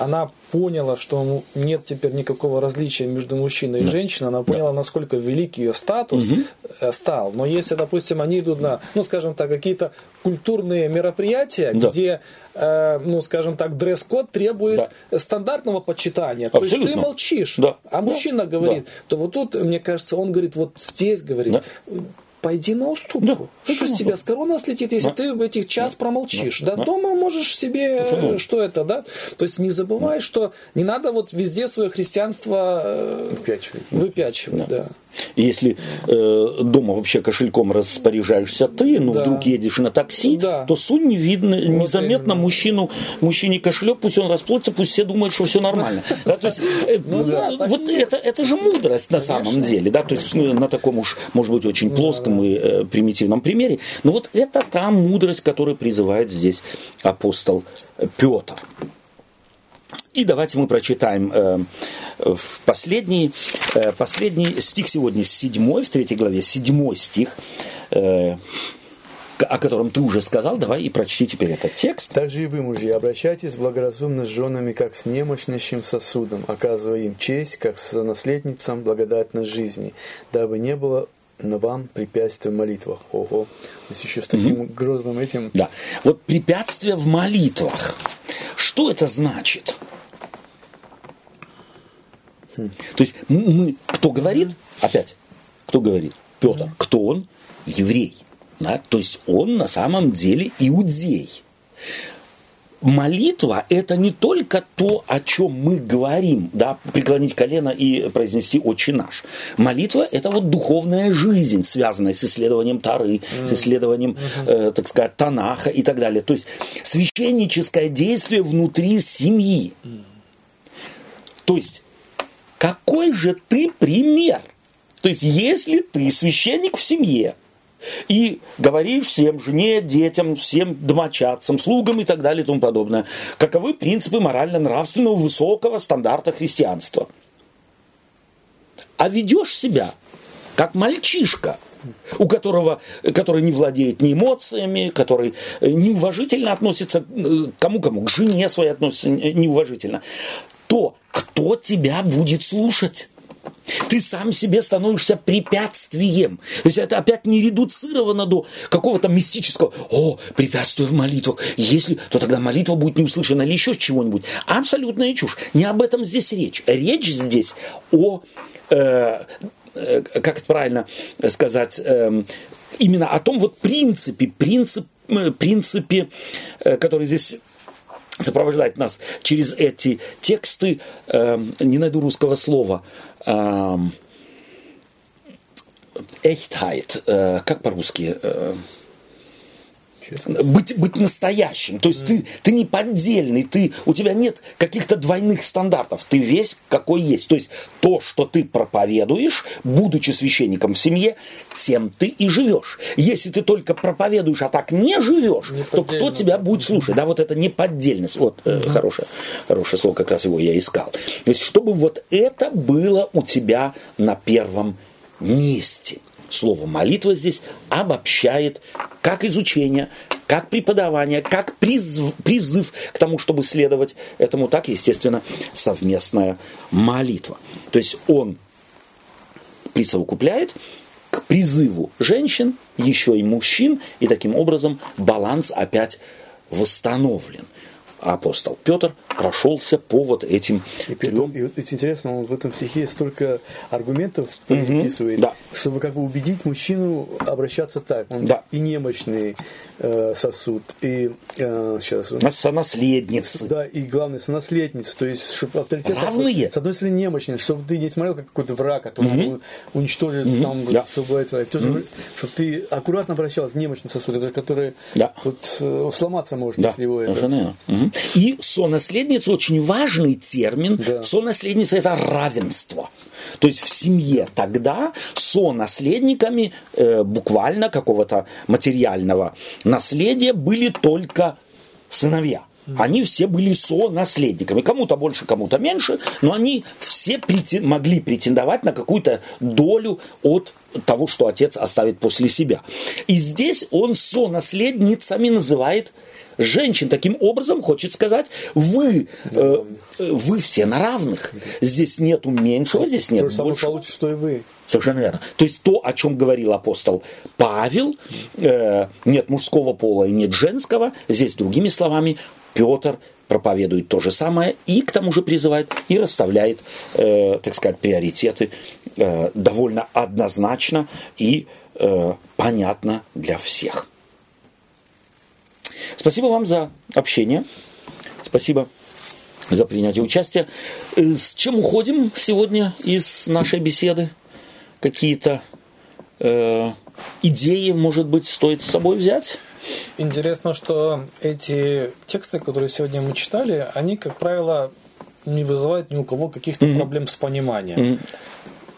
она поняла, что нет теперь никакого различия между мужчиной и женщиной. Она поняла, насколько велик ее статус э, стал. Но если, допустим, они идут на, ну, скажем так, какие-то культурные мероприятия, Да. где, э, ну, скажем так, дресс-код требует стандартного почитания. То есть ты Абсолютно. молчишь, Да. а Да. мужчина говорит, то вот тут, мне кажется, он говорит, вот здесь говорит, Да. Пойди на уступку. Да, Что пойди с тебя с корона слетит, если Да. ты в этих час промолчишь? Да, Да. дома можешь себе, э, верно. что это, да? То есть не забывай, что не надо вот везде свое христианство э, Выпячивает. выпячивать, да. И Если э, дома вообще кошельком распоряжаешься ты, ну Да. вдруг едешь на такси, Да. то сунь не видно, незаметно именно. мужчину, мужчине кошелек, пусть он расплодится, пусть все думают, что все нормально. [LAUGHS] Да, то есть, э, ну, да, вот это, это же мудрость на самом деле, да, то есть ну, на таком уж, может быть, очень плоском и э, примитивном примере, но вот это та мудрость, которую призывает здесь апостол Петр. И давайте мы прочитаем э, в последний, э, последний стих сегодня, седьмой, в третьей главе, седьмой стих, э, о котором ты уже сказал. Давай и прочти теперь этот текст. Также и вы, мужья, обращайтесь благоразумно с женами, как с немощнейшим сосудом, оказывая им честь, как с наследницам благодатной жизни, дабы не было на вам препятствий в молитвах. Ого. То есть еще с таким грозным этим. Да. Вот препятствие в молитвах. Что это значит? То есть мы, кто говорит, опять, кто говорит? Петр. Кто он? Еврей. Да? То есть он на самом деле иудей. Молитва – это не только то, о чем мы говорим, да, преклонить колено и произнести «Отче наш». Молитва – это вот духовная жизнь, связанная с исследованием Тары, с исследованием, э, так сказать, Танаха и так далее. То есть священническое действие внутри семьи. То есть какой же ты пример? То есть если ты священник в семье, и говоришь всем, жене, детям, всем домочадцам, слугам и так далее и тому подобное, каковы принципы морально-нравственного высокого стандарта христианства. А ведешь себя как мальчишка, у которого, который не владеет ни эмоциями, который э, неуважительно относится э, к кому-кому, к жене своей относится э, неуважительно, то кто тебя будет слушать? Ты сам себе становишься препятствием. То есть это опять не редуцировано до какого-то мистического, о, препятствие в молитвах. Если, то тогда молитва будет не услышана или еще чего-нибудь. Абсолютная чушь. Не об этом здесь речь. Речь здесь о, э, э, как это правильно сказать, эм, именно о том вот принципе, принцип, э, принципе, э, который здесь сопровождает нас через эти тексты, эм, не найду русского слова, Эchtheit, э, как по-русски? Э, быть, быть настоящим. То есть ты, ты не поддельный, ты, у тебя нет каких-то двойных стандартов. Ты весь какой есть. То есть то, что ты проповедуешь, будучи священником в семье, тем ты и живешь. Если ты только проповедуешь, а так не живешь, то кто тебя будет слушать? Да, вот это неподдельность. Вот э, хорошее, хорошее слово, как раз его я искал. То есть, чтобы вот это было у тебя на первом месте. Слово молитва здесь обобщает как изучение, как преподавание, как призыв, призыв к тому, чтобы следовать этому, так, естественно, совместная молитва. То есть он присовокупляет к призыву женщин, еще и мужчин, и таким образом баланс опять восстановлен. Апостол Петр прошелся по вот этим И, трем и вот интересно, он в этом стихе столько аргументов переписывает, да. чтобы как бы убедить мужчину обращаться так. Он Да. и немощный э, сосуд, и э, сейчас он- сонаследницы. Да, и главное, сонаследница, то есть, чтобы авторитет... Равные. такой, С одной стороны, немощный, чтобы ты не смотрел как какой-то враг, который ну, уничтожит там, Да. чтобы это... и в то же время, чтобы ты аккуратно обращался, немощный сосуд, который Да. вот, э, сломаться может, Да, если его... это-. Мгм. И сонаследницы Сонаследница очень важный термин. Да. Сонаследница это равенство. То есть в семье тогда сонаследниками э, буквально какого-то материального наследия были только сыновья. Они все были со-наследниками. Кому-то больше, кому-то меньше, но они все претен- могли претендовать на какую-то долю от того, что отец оставит после себя. И здесь он со-наследницами называет женщин. Таким образом, хочет сказать, вы, э, вы все на равных. Здесь нету меньшего, здесь нет То же самое получится, что и вы. Совершенно верно. То есть то, о чем говорил апостол Павел, э, нет мужского пола и нет женского, здесь другими словами Петр проповедует то же самое и к тому же призывает и расставляет, э, так сказать, приоритеты э, довольно однозначно и э, понятно для всех. Спасибо вам за общение. Спасибо за принятие участия. Э, С чем уходим сегодня из нашей беседы? Какие-то э, идеи, может быть, стоит с собой взять? Интересно, что эти тексты, которые сегодня мы читали, они, как правило, не вызывают ни у кого каких-то проблем с пониманием.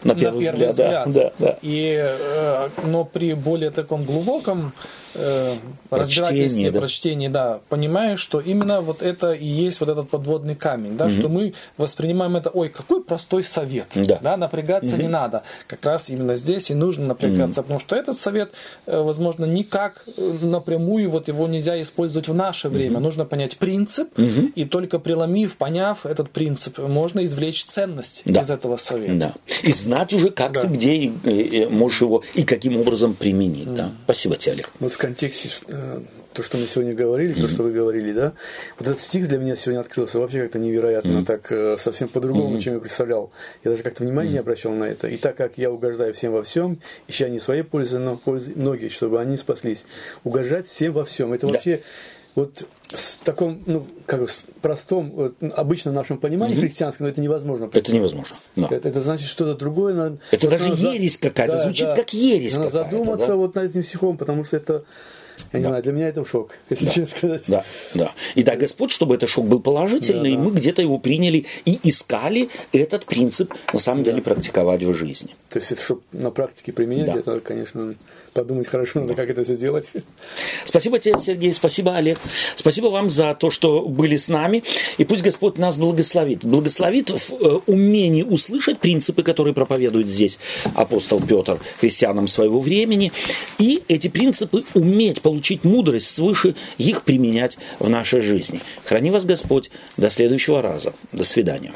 На первый, взгляд, да, да, да. И, э, но при более таком глубоком э, разбирательстве, да. прочтении, да, понимаешь, что именно вот это и есть вот этот подводный камень, да, что мы воспринимаем это, ой, какой простой совет, Да. напрягаться не надо. Как раз именно здесь и нужно напрягаться, потому что этот совет, э, возможно, никак э, напрямую вот его нельзя использовать в наше время. Нужно понять принцип, и только преломив, поняв этот принцип, можно извлечь ценность Да. из этого совета. Да. И знать уже, как Да. ты где и, и можешь его и каким образом применить. Да. Спасибо тебе, Олег. Контексте э, то, что мы сегодня говорили, то, что вы говорили, да, вот этот стих для меня сегодня открылся вообще как-то невероятно, так э, совсем по-другому, чем я представлял. Я даже как-то внимания не обращал на это. И так как я угождаю всем во всем, ища не своей пользы, но пользы многих, чтобы они спаслись. Угождать всем во всем. Это Да. вообще вот в таком, ну, как бы, с- простом, вот, обычном нашем понимании христианском, это невозможно. Это невозможно. Да. Это, это значит что-то другое. Надо, Это просто даже за- ересь какая-то, звучит как ересь Надо задуматься да? вот над этим стихом, потому что это, я не знаю, для меня это шок, если честно сказать. Да, да. И дай Господь, чтобы этот шок был положительный, и мы где-то его приняли и искали этот принцип на самом деле практиковать в жизни. То есть, это, чтобы на практике применять, Да. это, конечно, подумать хорошо надо, как это все делать. Спасибо тебе, Сергей, спасибо, Олег. Спасибо вам за то, что были с нами. И пусть Господь нас благословит. Благословит в э, умении услышать принципы, которые проповедует здесь апостол Петр христианам своего времени. И эти принципы уметь получить мудрость свыше, их применять в нашей жизни. Храни вас Господь. До следующего раза. До свидания.